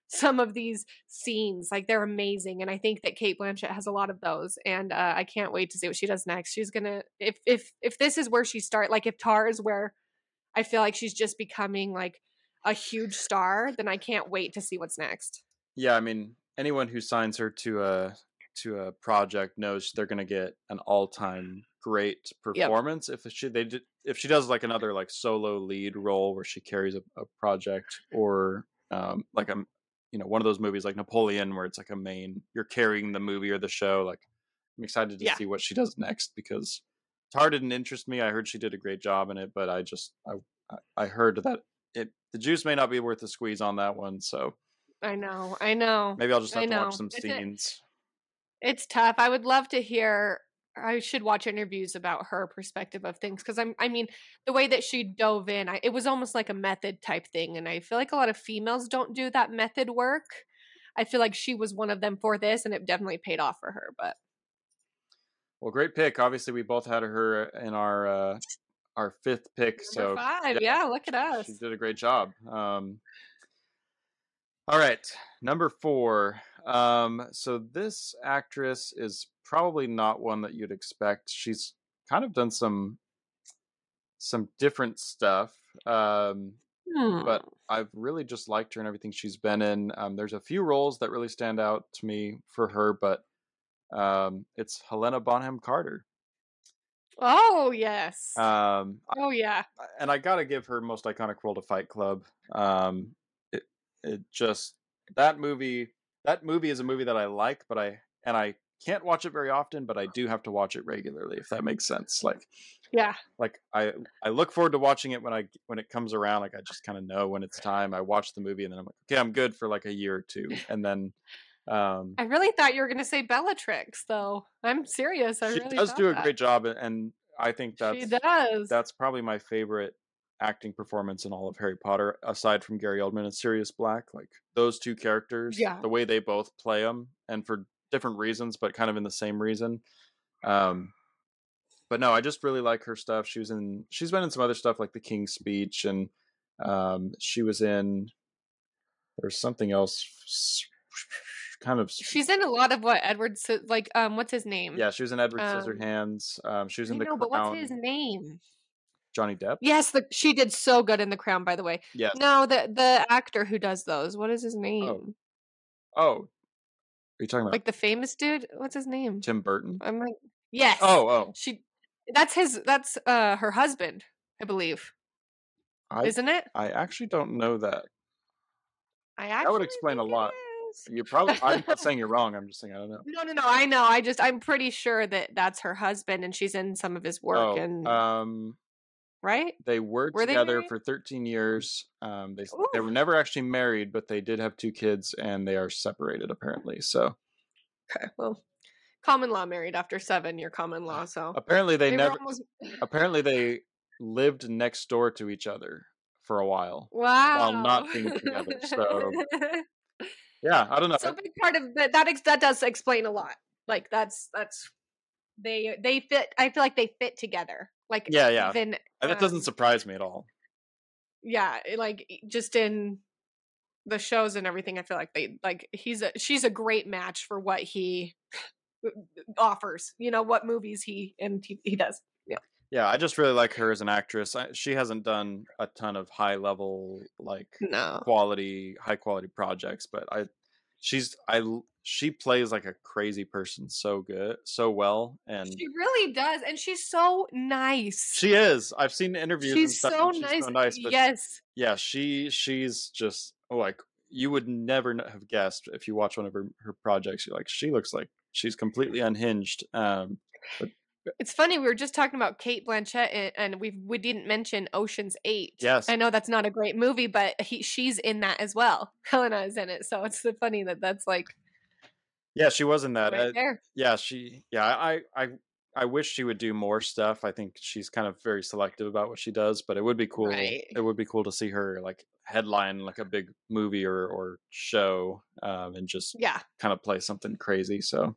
B: some of these scenes like they're amazing and i think that Cate Blanchett has a lot of those and uh, i can't wait to see what she does next she's gonna if if if this is where she start like if tar is where i feel like she's just becoming like a huge star then i can't wait to see what's next
A: Yeah, I mean, anyone who signs her to a to a project knows they're to get an all time great performance. If she they did, if she does like another like solo lead role where she carries a, a project or um like a you know one of those movies like Napoleon where it's like a main you're carrying the movie or the show. Like I'm excited to
B: Yeah.
A: see what she does next because Tar didn't interest me. I heard she did a great job in it, but I just I I- heard that it the juice may not be worth the squeeze on that one. So
B: i know i know
A: maybe I'll just have to watch some
B: It's a-
A: scenes.
B: it's tough i would love to hear i should watch interviews about her perspective of things because i'm i mean the way that she dove in I, it was almost like a method type thing and i feel like a lot of females don't do that method work i feel like she was one of them for this and it definitely paid off for her but
A: Well, great pick. Obviously, we both had her in our uh, our fifth pick. So
B: number five yeah, look at us
A: she did a great job. Um, all right, number four. Um, so this actress is probably not one that you'd expect. She's kind of done some some different stuff. Um, but
B: Hmm.
A: I've really just liked her and everything she's been in. Um, there's a few roles that really stand out to me for her, but um, it's Helena Bonham Carter.
B: Oh yes.
A: Um,
B: oh yeah.
A: I- and I gotta give her most iconic role to Fight Club. Um, it just that movie that movie is a movie that I like, but I and I can't watch it very often, but I do have to watch it regularly if that makes sense. Like
B: Yeah.
A: like I I look forward to watching it when I when it comes around. Like I just kind of know when it's time. I watch the movie and then I'm like, okay, I'm good for like a year or two, and then um,
B: I really thought you were gonna say Bellatrix, though. I'm serious. I
A: she
B: really
A: does do a
B: that.
A: great job, and I think that's
B: she does.
A: that's probably my favorite acting performance in all of Harry Potter, aside from Gary Oldman and Sirius Black. Like those two characters,
B: Yeah.
A: the way they both play them, and for different reasons, but kind of in the same reason. Um, but no, I just really like her stuff. She was in, she's been in some other stuff like The King's Speech, and um, she was in. There's something else, kind of.
B: She's in a lot of what Edward like. Um, what's his name?
A: Yeah, she was in Edward
B: Um,
A: Scissorhands. Um, she was
B: I
A: in The
B: know, but what's his name?
A: Johnny Depp.
B: Yes, the she did so good in The Crown. By the way,
A: Yes.
B: no, the the actor who does those. What is his name?
A: Oh, are you talking about
B: Like the famous dude. What's his name?
A: Tim Burton?
B: I'm like, yes.
A: Oh, oh,
B: she. That's his. That's uh her husband, I believe.
A: I
B: Isn't it?
A: I actually don't know that.
B: I
A: That would explain a lot. You probably. I'm not saying you're wrong. I'm just saying I don't know.
B: No, no, no. I know. I just I'm pretty sure that that's her husband, and she's in some of his work.
A: Oh,
B: and
A: um,
B: right?
A: they were,
B: Were
A: together
B: married?
A: for 13 years. Um, they they were never actually married, but they did have two kids, and they are separated apparently. So
B: Okay. Well, common law married after seven. Your common law. So
A: apparently they,
B: they
A: never.
B: almost
A: Apparently they lived next door to each other for a while.
B: wow.
A: While not being together, so- Yeah, I don't know.
B: so a big part of that that ex- that does explain a lot. Like that's that's they they fit. I feel like they fit together. Like
A: Yeah, yeah.
B: Even
A: that doesn't
B: um,
A: surprise me at all.
B: yeah, like just in the shows and everything. I feel like they like he's a she's a great match for what he offers. You know what movies he and he, he does.
A: Yeah, I just really like her as an actress. I, she hasn't done a ton of high level like
B: No.
A: quality high quality projects but i she's I she plays like a crazy person so good so well and
B: She really does, and she's so nice.
A: she is i've seen interviews and
B: she's
A: stuff
B: so
A: she's
B: nice.
A: so nice but
B: yes.
A: yeah she she's just oh, like you would never have guessed if you watch one of her, her projects you're like she looks like she's completely unhinged um
B: It's funny we were just talking about Cate Blanchett, and, and we we didn't mention Ocean's Eight.
A: Yes.
B: I know that's not a great movie, but he she's in that as well. Helena is in it, so it's so funny that that's like
A: yeah she was in that
B: right
A: Uh,
B: there.
A: yeah she yeah i i i wish she would do more stuff i think she's kind of very selective about what she does but it would be cool
B: Right.
A: it would be cool to see her like headline like a big movie or or show um and just
B: Yeah.
A: kind of play something crazy so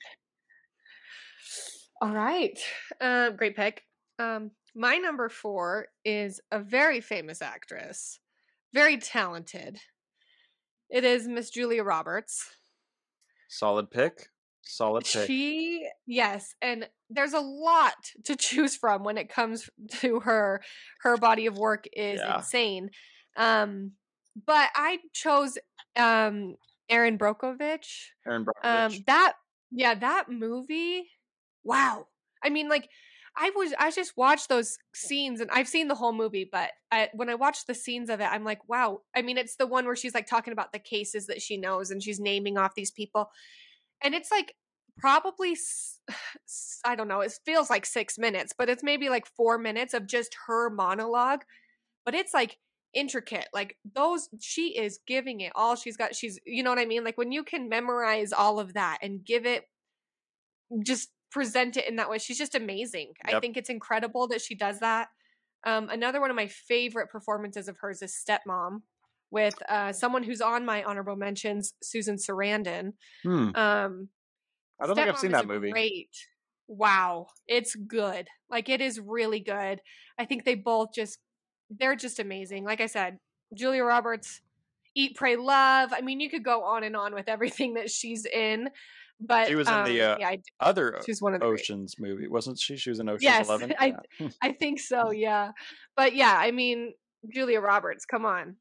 B: All right. Um, great pick. Um, my number four is a very famous actress, very talented. It is Miss Julia Roberts.
A: solid pick solid pick
B: She, yes, and there's a lot to choose from when it comes to her. Her body of work is
A: Yeah.
B: insane. Um, but I chose um Erin Brockovich.
A: Erin
B: Um, that yeah, that movie. Wow. I mean, like, I was I just watched those scenes, and I've seen the whole movie, but I, when I watched the scenes of it, I'm like, wow. I mean, it's the one where she's like talking about the cases that she knows, and she's naming off these people, and it's like probably I don't know. It feels like six minutes, but it's maybe like four minutes of just her monologue, but it's like intricate like those she is giving it all she's got she's you know what i mean like when you can memorize all of that and give it just present it in that way she's just amazing i think it's incredible that she does that um another one of my favorite performances of hers is stepmom with uh someone who's on my honorable mentions susan sarandon
A: hmm.
B: um
A: i don't think i've seen that movie
B: Great. Wow. It's good. Like it is really good. I think they both just they're just amazing. Like I said, Julia Roberts, Eat, Pray, Love. I mean, you could go on and on with everything that she's in. But
A: She was in the,
B: um,
A: uh,
B: yeah, I,
A: Other
B: she's one of the great-
A: Ocean's movie, wasn't she? She was in Ocean's
B: Yes,
A: Eleven.
B: I-
A: Yeah.
B: I think so, yeah. But yeah, I mean, Julia Roberts, come on.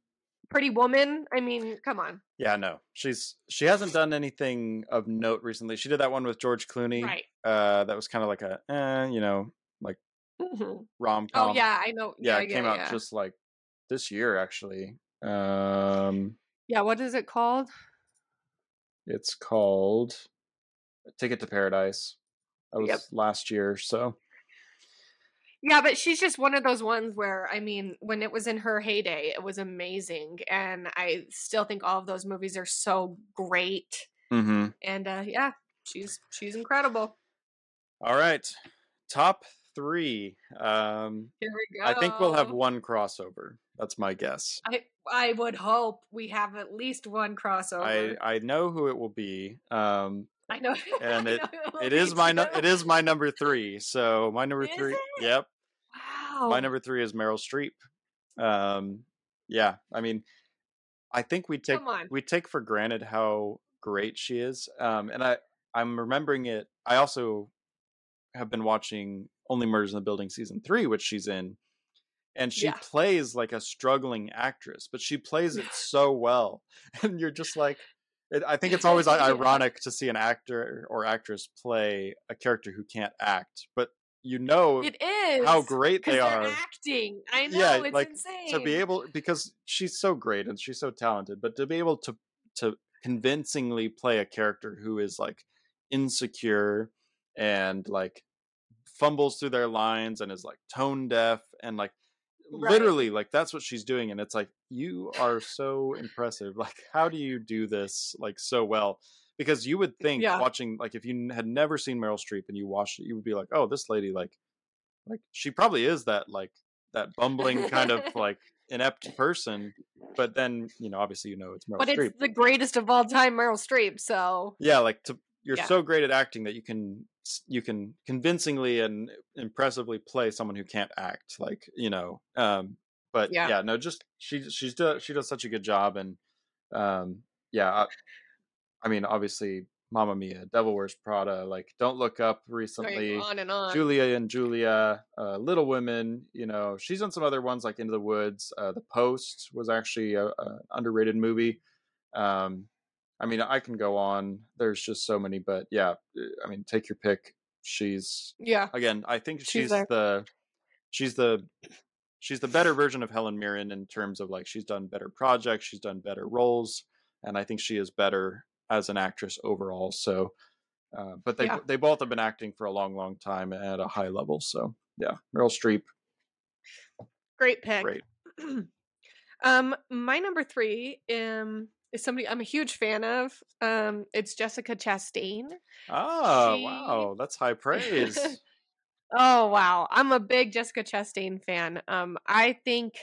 B: Pretty Woman, I mean, come on.
A: yeah, no, she's she hasn't done anything of note recently. She did that one with George Clooney.
B: Right.
A: Uh, that was kind of like a, eh, you know,
B: Mhm.
A: rom com.
B: Oh yeah, I know.
A: yeah,
B: Yeah,
A: it came out
B: yeah.
A: just like this year actually. Um,
B: Yeah, what is it called?
A: it's called Ticket to Paradise. That was
B: Yep.
A: last year, so
B: Yeah, but she's just one of those ones where I mean, when it was in her heyday, it was amazing, and I still think all of those movies are so great.
A: mm-hmm.
B: And uh, yeah, she's she's incredible.
A: All right, top three. Um,
B: Here we go.
A: I think we'll have one crossover. That's my guess.
B: I I would hope we have at least one crossover.
A: I I know who it will be. Um,
B: I know,
A: and it-
B: know
A: it is my it is my number three. So my number
B: Is
A: three.
B: it?
A: Yep,
B: Wow.
A: my number three is Meryl Streep. Um, yeah, I mean, I think we take we take for granted how great she is. Um, and I I'm remembering it. I also have been watching Only Murders in the Building season three, which she's in, and she
B: Yeah.
A: plays like a struggling actress, but she plays it so well, and you're just like. It, I think it's always ironic to see an actor or actress play a character who can't act, but you know
B: It is
A: how great they are
B: acting. I know
A: Yeah,
B: it's
A: like,
B: insane.
A: to be able because she's so great and she's so talented but to be able to to convincingly play a character who is like insecure and like fumbles through their lines and is like tone deaf and like
B: Right.
A: literally like that's what she's doing and it's like you are so impressive like how do you do this like so well because you would think
B: Yeah.
A: watching like if you had never seen Meryl Streep and you watched it you would be like oh this lady like like she probably is that like that bumbling kind of like inept person but then you know obviously you know it's Meryl
B: but
A: Streep
B: it's the greatest of all time, Meryl Streep. So
A: yeah like to you're
B: Yeah.
A: so great at acting that you can you can convincingly and impressively play someone who can't act like you know um but
B: Yeah.
A: yeah, no just she she's do, she does such a good job and um yeah I, I mean obviously Mamma Mia Devil Wears Prada like Don't Look Up recently
B: on and on.
A: Julia and Julia, uh, Little Women. You know, she's done some other ones like Into the Woods. Uh, the Post was actually a, a underrated movie. Um, I mean, I can go on. There's just so many, but yeah, uh, I mean, take your pick. She's
B: yeah,
A: again. I think
B: She's
A: she's, the she's the she's the better version of Helen Mirren in terms of like she's done better projects, she's done better roles, and I think she is better as an actress overall. So, uh, but they
B: Yeah.
A: they both have been acting for a long, long time at a high level. So yeah, Meryl Streep,
B: great pick.
A: great.
B: um, my number three um is somebody I'm a huge fan of. Um, it's Jessica Chastain.
A: Oh
B: She-
A: wow, that's high praise.
B: Oh wow, I'm a big Jessica Chastain fan. Um, I think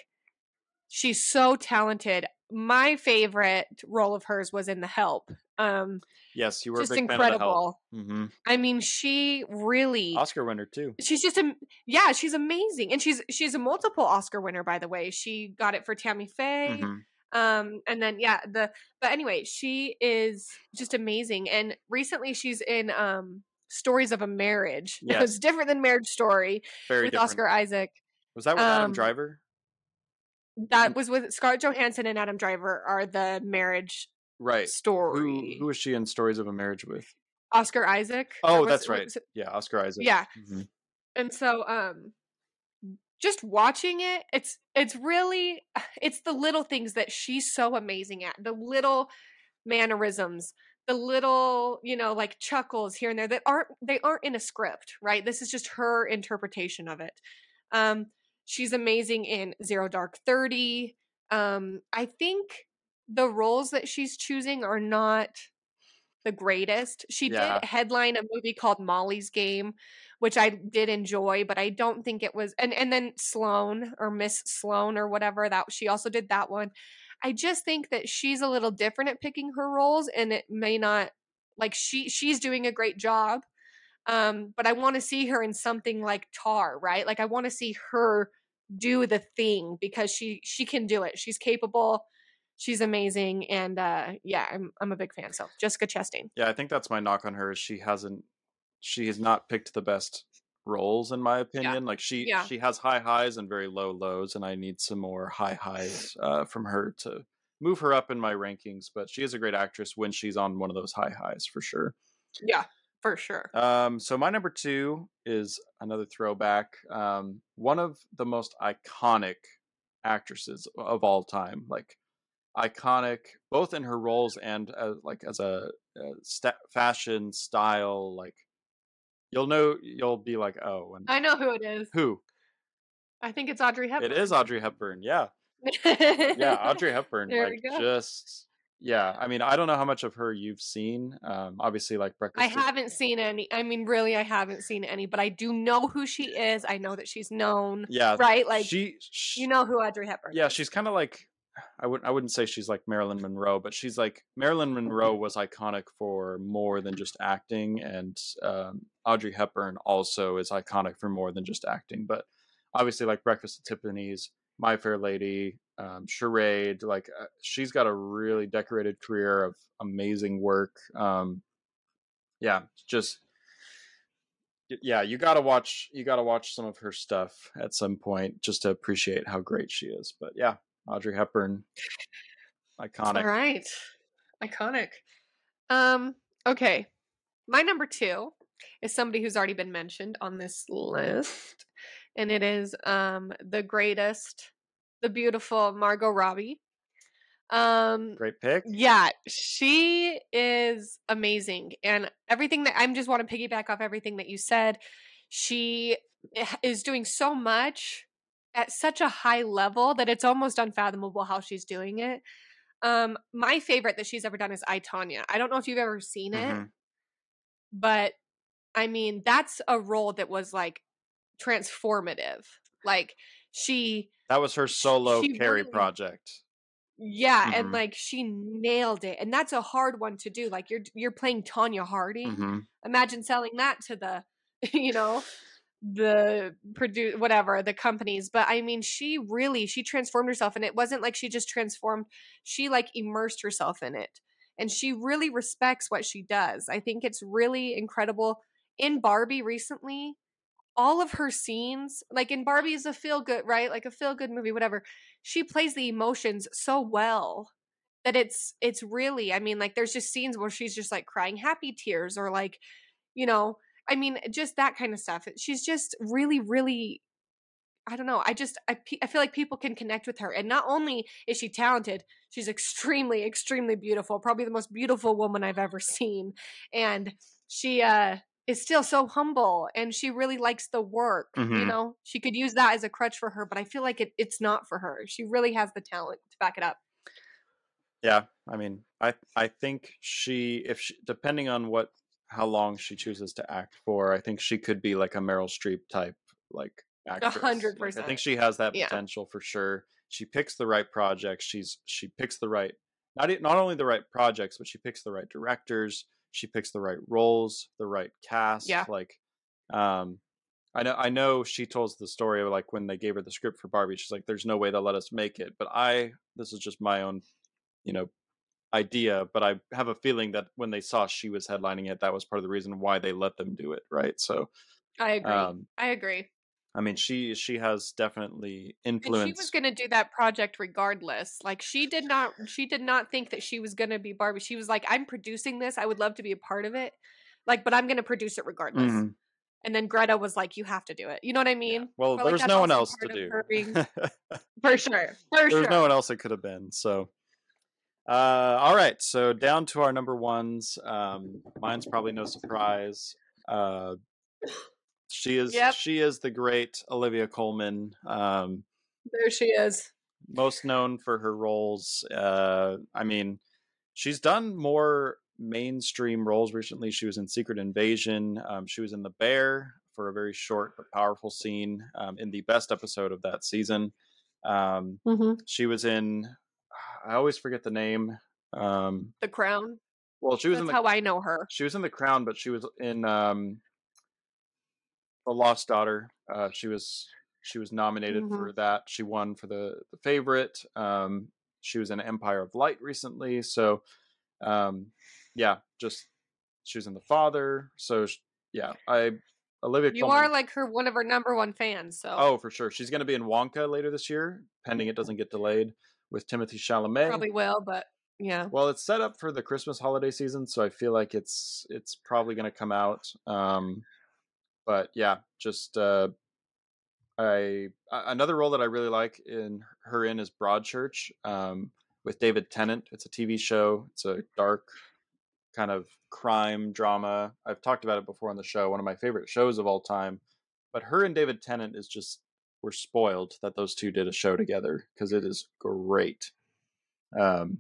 B: she's so talented. My favorite role of hers was in The Help. Um,
A: yes, you were
B: just
A: a big fan of the help.
B: incredible.
A: hmm
B: I mean, she really
A: Oscar winner too.
B: she's just a yeah, she's amazing, and she's she's a multiple Oscar winner by the way. She got it for Tammy Faye,
A: Mhm.
B: Um, and then yeah, the but anyway, she is just amazing. And recently, she's in um Stories of a Marriage.
A: Yes.
B: it's different than Marriage Story
A: Very
B: with
A: different.
B: Oscar Isaac.
A: Was that with Adam
B: um,
A: Driver?
B: That was with Scarlett Johansson and Adam Driver are the marriage
A: Right.
B: Story.
A: who was she in Stories of a Marriage with?
B: Oscar Isaac.
A: Oh,
B: was-
A: that's right.
B: was
A: Yeah, Oscar Isaac.
B: Yeah.
A: Mhm.
B: and so um just watching it it's it's really it's the little things that she's so amazing at the little mannerisms the little you know like chuckles here and there that aren't they aren't in a script right? This is just her interpretation of it. Um she's amazing in zero dark 30 um i think the roles that she's choosing are not the greatest she
A: Yeah.
B: did headline a movie called molly's game which I did enjoy, but I don't think it was. And and then Sloane or Miss Sloane or whatever that she also did that one. I just think that she's a little different at picking her roles, and it may not like she she's doing a great job. Um, but I want to see her in something like Tar, right? Like I want to see her do the thing because she she can do it. She's capable. She's amazing, and uh, yeah, I'm I'm a big fan. So Jessica Chastain.
A: Yeah, I think that's my knock on her. Is she hasn't, she has not picked the best roles in my opinion. Like she
B: Yeah.
A: she has high highs and very low lows, and I need some more high highs uh, from her to move her up in my rankings. But she is a great actress when she's on one of those high highs for sure.
B: Yeah, for sure.
A: Um, so my number two is another throwback. Um, one of the most iconic actresses of all time, like iconic both in her roles and as, like as a, a sta fashion style. Like you'll know, you'll be like, oh, and
B: I know who it is.
A: who?
B: I think it's Audrey Hepburn.
A: It is Audrey Hepburn. Yeah, yeah, Audrey Hepburn.
B: There
A: like
B: we go.
A: just. Yeah, I mean, I don't know how much of her you've seen. Um, obviously, like Breakfast.
B: I haven't seen any. I mean, really, I haven't seen any, but I do know who she is. I know that she's known,
A: Yeah,
B: right? Like
A: she, she
B: you know who Audrey Hepburn.
A: yeah
B: is.
A: she's kind of like i wouldn't i wouldn't say she's like marilyn monroe but she's like marilyn monroe was iconic for more than just acting and um, audrey hepburn also is iconic for more than just acting but obviously like breakfast at tiffany's my fair lady um, charade like uh, she's got a really decorated career of amazing work um, yeah just yeah you gotta watch you gotta watch some of her stuff at some point just to appreciate how great she is but yeah audrey hepburn iconic
B: All right. Iconic. Um, okay. My number two is somebody who's already been mentioned on this list. And it is um the greatest, the beautiful Margot Robbie. Um
A: great pick
B: yeah, she is amazing. And everything that I'm just want to piggyback off everything that you said. She is doing so much at such a high level that it's almost unfathomable how she's doing it. Um, my favorite that she's ever done is I Tonya. I don't know if you've ever seen it,
A: Mhm.
B: but I mean, that's a role that was like transformative. Like she
A: that was her solo carrie
B: really-
A: project
B: yeah, and
A: Mhm.
B: like she nailed it. And that's a hard one to do. Like you're you're playing Tonya Harding.
A: Mhm.
B: Imagine selling that to the you know, the produce whatever, the companies. But I mean, she really she transformed herself and it wasn't like she just transformed, she like immersed herself in it. And she really respects what she does. I think it's really incredible. In Barbie recently, all of her scenes, like in Barbie is a feel good, right? Like a feel good movie, whatever. She plays the emotions so well that it's it's really, I mean, like there's just scenes where she's just like crying happy tears or like, you know, I mean, just that kind of stuff. She's just really, really I don't know. I just I, I feel like people can connect with her, and not only is she talented, she's extremely, extremely beautiful. Probably the most beautiful woman I've ever seen, and she uh is still so humble, and she really likes the work. You
A: Mhm.
B: know, she could use that as a crutch for her, but I feel like it, it's not for her. She really has the talent to back it up.
A: yeah i mean i i think she if she depending on what how long she chooses to act for i think she could be like a meryl streep type like actress
B: hundred
A: Like, i think she has that
B: Yeah.
A: potential for sure she picks the right projects she's she picks the right not not only the right projects but she picks the right directors she picks the right roles the right cast
B: Yeah.
A: like um I know I know she tells the story of like when they gave her the script for Barbie, she's like, There's no way they'll let us make it. But I this is just my own, you know, idea, but I have a feeling that when they saw she was headlining it, that was part of the reason why they let them do it, right? So
B: I agree.
A: um
B: I agree.
A: I mean she she has definitely
B: And she was going to do that project regardless. Like she did not she did not think that she was going to be Barbie. She was like I'm producing this. I would love to be a part of it. Like but I'm going to produce it regardless.
A: Mhm,
B: And then Greta was like you have to do it. You know what I
A: yeah.
B: mean?
A: Well,
B: But, like,
A: there was no one else to do.
B: being- For sure. For sure.
A: no one else it could have been. So uh all right, so down to our number ones. Um mine's probably no surprise. Uh she is
B: Yep.
A: she is the great Olivia Colman. Um
B: there she is.
A: most known for her roles. Uh, I mean, she's done more mainstream roles recently. She was in Secret Invasion. Um, she was in The Bear for a very short but powerful scene um, in the best episode of that season. Um,
B: Mm-hmm.
A: she was in. I always forget the name. Um,
B: The Crown.
A: well, she was
B: That's
A: in the
B: how I know her.
A: she was in The Crown, but she was in um, The Lost Daughter. Uh, she was she was nominated
B: Mhm.
A: for that. She won for the the favorite. Um, she was in Empire of Light recently. So, um, yeah, just she was in The Father. So yeah, I Olivia.
B: You are like her one of her number one fans. So
A: oh, for sure, she's going to be in Wonka later this year, pending it doesn't get delayed with Timothée Chalamet.
B: Probably will, but yeah.
A: Well, it's set up for the Christmas holiday season, so I feel like it's it's probably going to come out. Um, but yeah, just uh, I another role that I really like in her in is Broadchurch um, with David Tennant. It's a TV show. It's a dark kind of crime drama. I've talked about it before on the show. One of my favorite shows of all time. But her and David Tennant is just we're spoiled that those two did a show together because it is great. Um,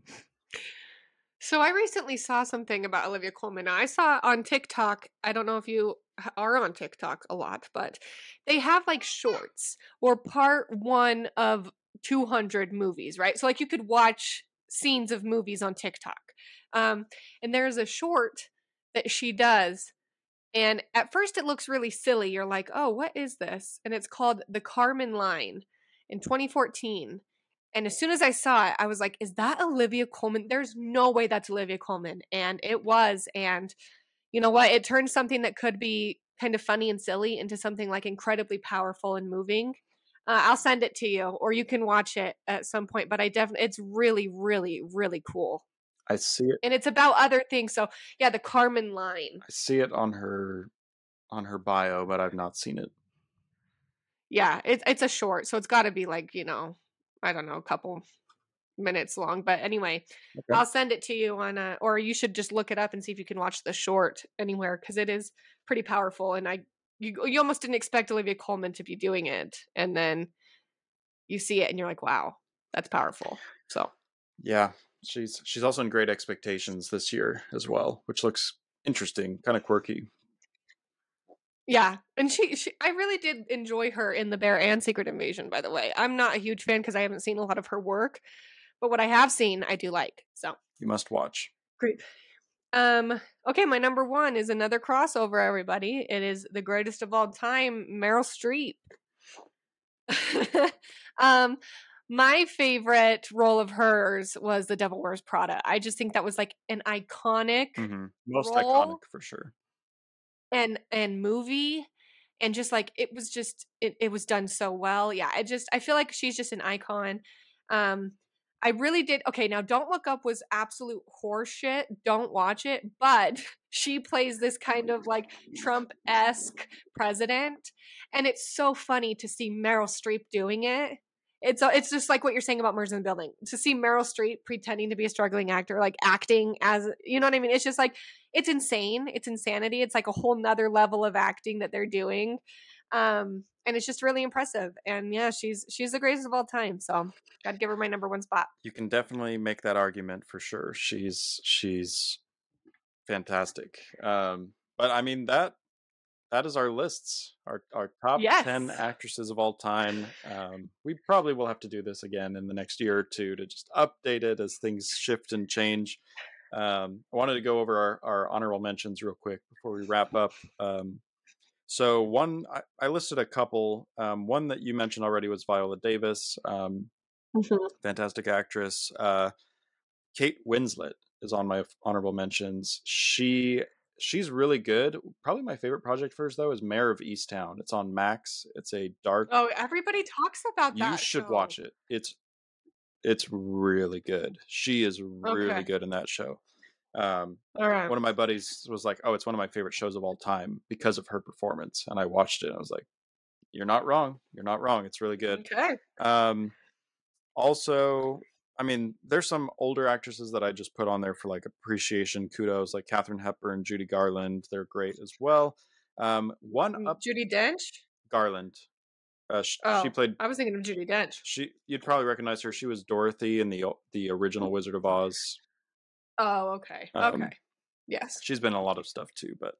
B: so I recently saw something about Olivia Colman. I saw on TikTok. I don't know if you are on TikTok a lot, but they have like shorts or part one of 200 movies, right? So like you could watch scenes of movies on TikTok. Um, and there's a short that she does. And at first it looks really silly. You're like, oh, what is this? And it's called The Karman Line in 2014. And as soon as I saw it, I was like, is that Olivia Colman? There's no way that's Olivia Colman. And it was. And you know what? It turned something that could be kind of funny and silly into something like incredibly powerful and moving. Uh, I'll send it to you, or you can watch it at some point. But I definitely, it's really, really, really cool.
A: I see it,
B: and it's about other things. So yeah, the Karman line.
A: I see it on her on her bio, but I've not seen it.
B: Yeah, it's it's a short, so it's got to be like you know, I don't know, a couple minutes long. But anyway, okay. I'll send it to you on a, or you should just look it up and see if you can watch the short anywhere because it is pretty powerful. And I, you, you almost didn't expect Olivia Colman to be doing it, and then you see it and you're like, wow, that's powerful. So
A: yeah, she's she's also in Great Expectations this year as well, which looks interesting, kind of quirky.
B: Yeah, and she, she I really did enjoy her in The Bear and Secret Invasion. By the way, I'm not a huge fan because I haven't seen a lot of her work, but what I have seen, I do like. So
A: you must watch.
B: Great. Um. Okay, my number one is another crossover. Everybody, it is the greatest of all time, Meryl Streep. um my favorite role of hers was The Devil Wears Prada. I just think that was like an iconic,
A: mm-hmm. most iconic for sure,
B: and and movie, and just like it was just it, it was done so well. Yeah, I just I feel like she's just an icon. Um, I really did. Okay, now Don't Look Up was absolute horseshit. Don't watch it. But she plays this kind of like Trump esque president. And it's so funny to see Meryl Streep doing it it's it's just like what you're saying about Murders in the Building. To see Meryl Streep pretending to be a struggling actor, like acting as you know what I mean. It's just like it's insane. It's insanity. It's like a whole nother level of acting that they're doing, um, and it's just really impressive. And yeah, she's she's the greatest of all time. So got to give her my number one spot.
A: You can definitely make that argument for sure. She's she's fantastic. Um, but I mean that that is our lists, our our top yes. ten actresses of all time. Um, we probably will have to do this again in the next year or two to just update it as things shift and change. Um, I wanted to go over our, our, honorable mentions real quick before we wrap up. Um, so one, I, I, listed a couple. Um, one that you mentioned already was Viola Davis, um, mm-hmm. fantastic actress. Uh, Kate Winslet is on my honorable mentions. She she's really good. Probably my favorite project first though is Mare of Easttown. It's on Max. It's a dark.
B: Oh, everybody talks about that.
A: You should show. watch it. It's it's really good. She is really okay. good in that show. Um, all right. One of my buddies was like, "Oh, it's one of my favorite shows of all time because of her performance," and I watched it. and I was like, "You're not wrong. You're not wrong. It's really good."
B: Okay.
A: Um, also, I mean, there's some older actresses that I just put on there for like appreciation, kudos, like Katharine Hepburn, Judy Garland. They're great as well. Um, one
B: mm,
A: up,
B: Judi Dench,
A: Garland. Uh, she,
B: oh,
A: she played.
B: I was thinking of Judi Dench.
A: She, you'd probably recognize her. She was Dorothy in the the original Wizard of Oz.
B: Oh, okay, um, okay, yes.
A: She's been in a lot of stuff too, but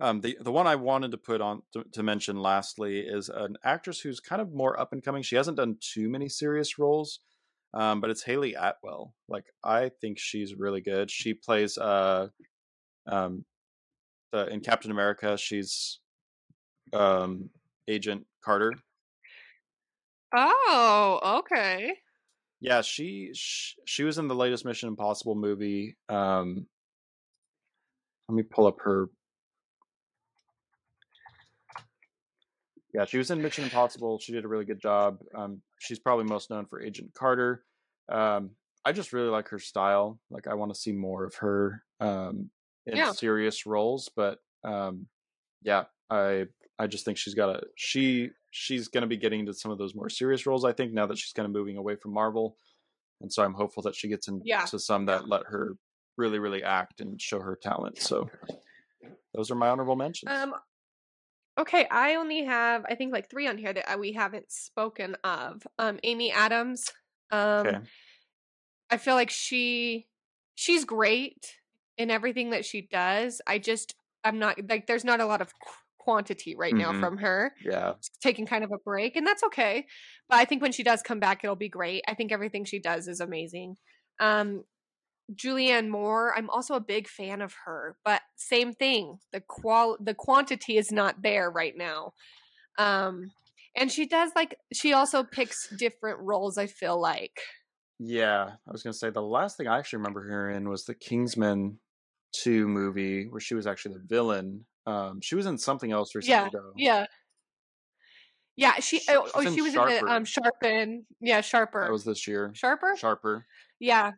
A: um, the the one I wanted to put on to, to, mention lastly is an actress who's kind of more up and coming. She hasn't done too many serious roles, um, but it's Hayley Atwell. Like I think she's really good. She plays uh, um, the, in Captain America. She's um, Agent Carter.
B: Oh, okay.
A: Yeah, she, she she was in the latest Mission Impossible movie. Um, let me pull up her. Yeah, she was in Mission Impossible. She did a really good job. Um, she's probably most known for Agent Carter. Um, I just really like her style. Like, I want to see more of her um, in
B: Yeah.
A: serious roles. But um, yeah, I I just think she's got a she she's going to be getting into some of those more serious roles. I think now that she's kind of moving away from Marvel, and so I'm hopeful that she gets into
B: Yeah.
A: some that let her really really act and show her talent. So those are my honorable mentions.
B: Um. Okay, I only have I think like three on here that uh, we haven't spoken of. Um, Amy Adams. Um,
A: okay,
B: I feel like she she's great in everything that she does. I just I'm not like there's not a lot of quantity right now
A: Mhm.
B: from her.
A: yeah,
B: She's taking kind of a break, and that's okay. But I think when she does come back, it'll be great. I think everything she does is amazing. Um, Julianne Moore, I'm also a big fan of her, but same thing. The qual the quantity is not there right now. Um, and she does like she also picks different roles. I feel like.
A: yeah. I was going to say the last thing I actually remember her in was the Kingsman two movie where she was actually the villain. Um, she was in something else recently
B: Yeah,
A: though.
B: Yeah. Yeah, she oh,
A: she's
B: oh she was
A: Sharper.
B: in the um Sharpen. Yeah, Sharper.
A: That was this year.
B: Sharper?
A: Sharper.
B: Yeah.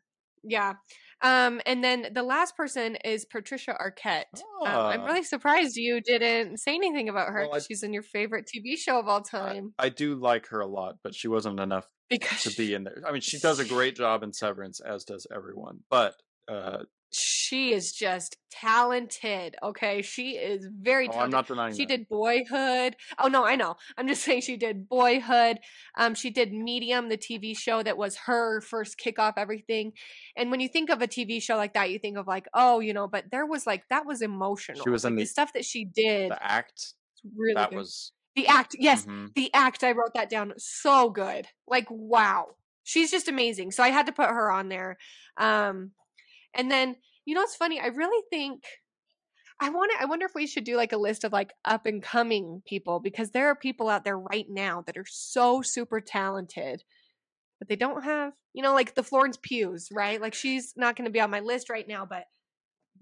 B: Yeah. Um and then the last person is Patricia Arquette. Um, I'm
A: Ah.
B: really surprised you didn't say anything about her.
A: Well, I-
B: She's in your favorite TV show of all
A: I,
B: time
A: I do like her a lot, but she wasn't enough
B: because
A: to be in there. I mean, she does a great job in Severance, as does everyone. But uh,
B: she is just talented. Okay, she is very
A: oh,
B: talented.
A: I'm not denying
B: She
A: that.
B: did Boyhood. Oh no, I know. I'm just saying she did Boyhood. Um, she did Medium, the TV show that was her first kick off everything. And when you think of a TV show like that, you think of like, oh, you know, but there was like that was emotional.
A: She was in
B: Like,
A: the-
B: the stuff that she did.
A: the act
B: really
A: that
B: good.
A: was
B: the act. Yes,
A: mhm.
B: the act. I wrote that down. So good. Like wow, she's just amazing. So I had to put her on there. Um, and then you know it's funny? I really think. I want to. I wonder if we should do like a list of like up and coming people because there are people out there right now that are so super talented, but they don't have, you know, like the Florence Pughs, right? Like she's not going to be on my list right now, but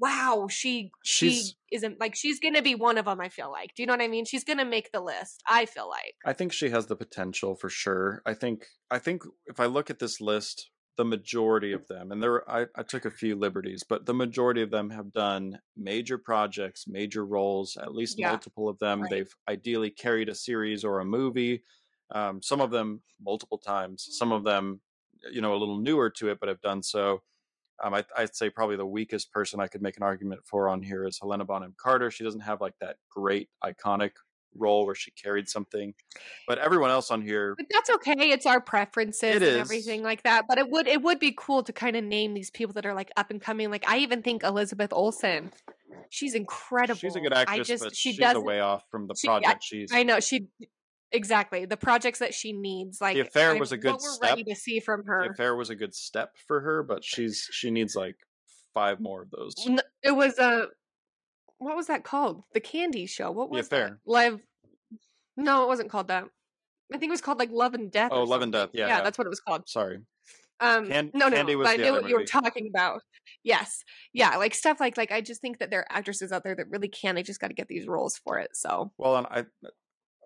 B: wow, she she
A: She's-
B: isn't like she's going to be one of them. I feel like. Do you know what I mean? She's going to make the list. I feel like.
A: I think she has the potential for sure. I think I think if I look at this list, the majority of them, and there I, I took a few liberties, but the majority of them have done major projects, major roles, at least
B: Yeah.
A: multiple of them.
B: Right.
A: They've ideally carried a series or a movie. Um, some of them multiple times. Some of them, you know, a little newer to it, but have done so. Um, I, I'd say probably the weakest person I could make an argument for on here is Helena Bonham Carter. She doesn't have like that great iconic role where she carried something, but everyone else on here,
B: But that's okay. It's our preferences
A: It
B: and
A: is.
B: everything like that. But it would it would be cool to kind of name these people that are like up and coming. Like I even think Elizabeth Olsen, she's incredible.
A: she's a good
B: I
A: actress,
B: just
A: but
B: she
A: she's
B: does
A: a way off from the
B: she- I-
A: project she's.
B: I know she exactly the projects that she needs. Like the
A: Affair
B: I-
A: was a good
B: what we're
A: step.
B: ready to see from
A: the
B: her.
A: affair was a good step for her, but she's she needs like five more of those.
B: It was a what was that called? The Candy Show. What was
A: Affair.
B: that? Live. No, it wasn't called that. I think it was called like Love and Death.
A: Oh, Love and. Death, yeah,
B: yeah,
A: yeah.
B: that's what it was called.
A: Sorry,
B: Um,
A: Can-
B: no, no,
A: Candy was
B: but I knew what you were talking about. Yes, yeah, like stuff like like I just think that there are actresses out there that really can. They just got to get these roles for it. So
A: well, and I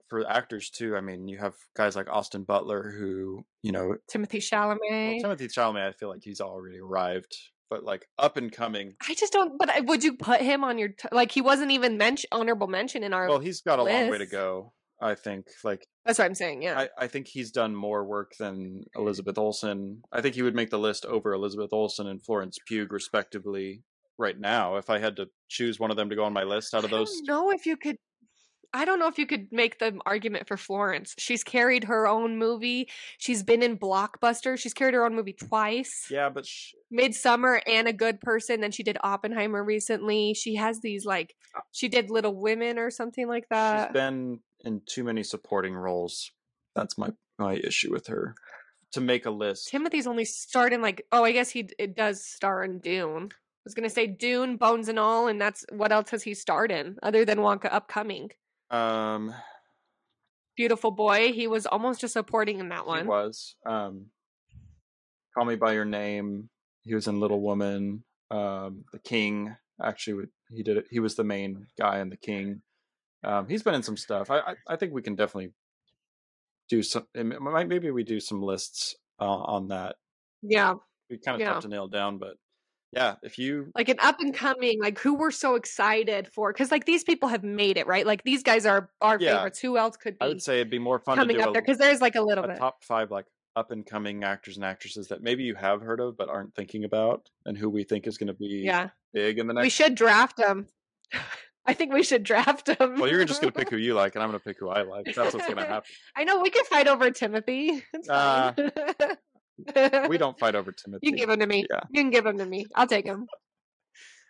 A: for actors too. I mean, you have guys like Austin Butler who you know
B: Timothée
A: well,
B: Chalamet.
A: Timothée Chalamet. I feel like he's already arrived, but like up and coming.
B: I just don't. But I- would you put him on your t- like? He wasn't even mention honorable mention in our.
A: Well, he's got a long way to go. I think like
B: that's what I'm saying. Yeah.
A: I, I think he's done more work than mm. Elizabeth Olsen. I think he would make the list over Elizabeth Olsen and Florence Pugh, respectively, right now. If I had to choose one of them to go on my list out of
B: I
A: those,
B: know if you could. I don't know if you could make the argument for Florence. She's carried her own movie. She's been in Blockbuster. She's carried her own movie twice.
A: yeah, but sh-
B: Midsommar and A Good Person. Then she did Oppenheimer recently. She has these like uh, she did Little Women or something like
A: she's
B: that.
A: been in too many supporting roles. That's my my issue with her. To make a list,
B: Timothée's only starred in like oh I guess he it does star in Dune. I was gonna say Dune, Bones and All, and that's what else has he starred in other than Wonka Upcoming?
A: Um,
B: Beautiful Boy. He was almost just supporting in that one.
A: he was. Um, Call Me by Your Name. He was in Little Woman. Um, the King. Actually, he did it. He was the main guy in The King. Um, he's been in some stuff. I, I, I think we can definitely do some. Maybe we do some lists uh, on that.
B: Yeah,
A: we kind of
B: Yeah.
A: tough to nail down, but yeah, if you
B: like an up and coming, like who we're so excited for, because like these people have made it, right? Like these guys are our
A: Yeah.
B: favorites. Who else could be?
A: I would say it'd be more fun to
B: coming
A: do
B: up
A: a,
B: there? Because there's like a little
A: a
B: bit.
A: top five like up and coming actors and actresses that maybe you have heard of but aren't thinking about, and who we think is going to be
B: yeah,
A: big in the next.
B: we should draft them. I think we should draft them.
A: Well, you're just going to pick who you like, and I'm going to pick who I like. That's what's going to happen.
B: I know we could fight over Timothée.
A: Uh. We don't fight over Timothée.
B: You can give him to me.
A: Yeah.
B: You can give him to me. I'll take him.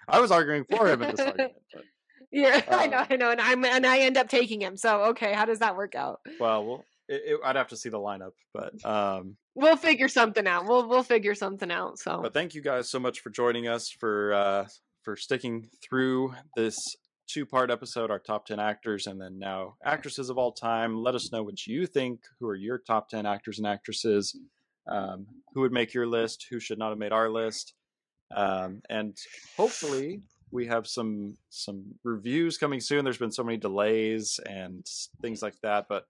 A: I was arguing for him in this argument. But,
B: Yeah, I know,
A: Uh,
B: I know, and I'm and I end up taking him. So okay, how does that work out?
A: well, we'll it, it, I'd have to see the lineup, but um,
B: We'll figure something out. We'll we'll figure something out. So
A: but thank you guys so much for joining us for uh, for sticking through this two part episode, our top ten actors, and then now actresses of all time. Let us know what you think. Who are your top ten actors and actresses? Um, who would make your list? Who should not have made our list? Um, and hopefully we have some some reviews coming soon. There's been so many delays and things like that, but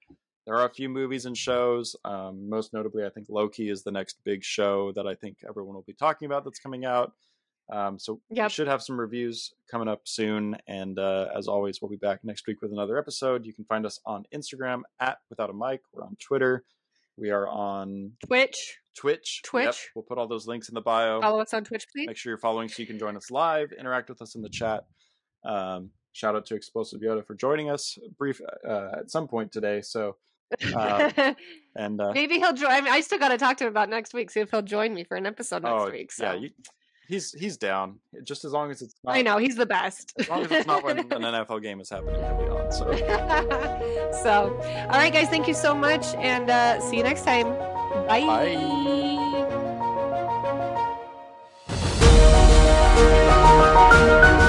A: there are a few movies and shows. Um, most notably, I think Loki is the next big show that I think everyone will be talking about that's coming out. Um, so we should have some reviews coming up soon. And uh, as always, we'll be back next week with another episode. You can find us on Instagram at Without a Mic. We're on Twitter. We are on
B: Twitch,
A: Twitch. Yep,
B: Twitch.
A: We'll put all those links in the bio.
B: follow us on Twitch, please.
A: Make sure you're following so you can join us live, interact with us in the chat. Um, shout out to Explosive Yoda for joining us brief uh, at some point today. So uh, and uh,
B: Maybe he'll join. I, mean, I still got to talk to him about next week. See if he'll join me for an episode next
A: oh
B: week. So
A: yeah, you, he's he's down. Just as long as it's not,
B: I know he's the best.
A: as long as it's not when an NFL game is happening, he'll be on. So,
B: so all right, guys, thank you so much, and uh, see you next time. Bye.
A: Bye. Thank you.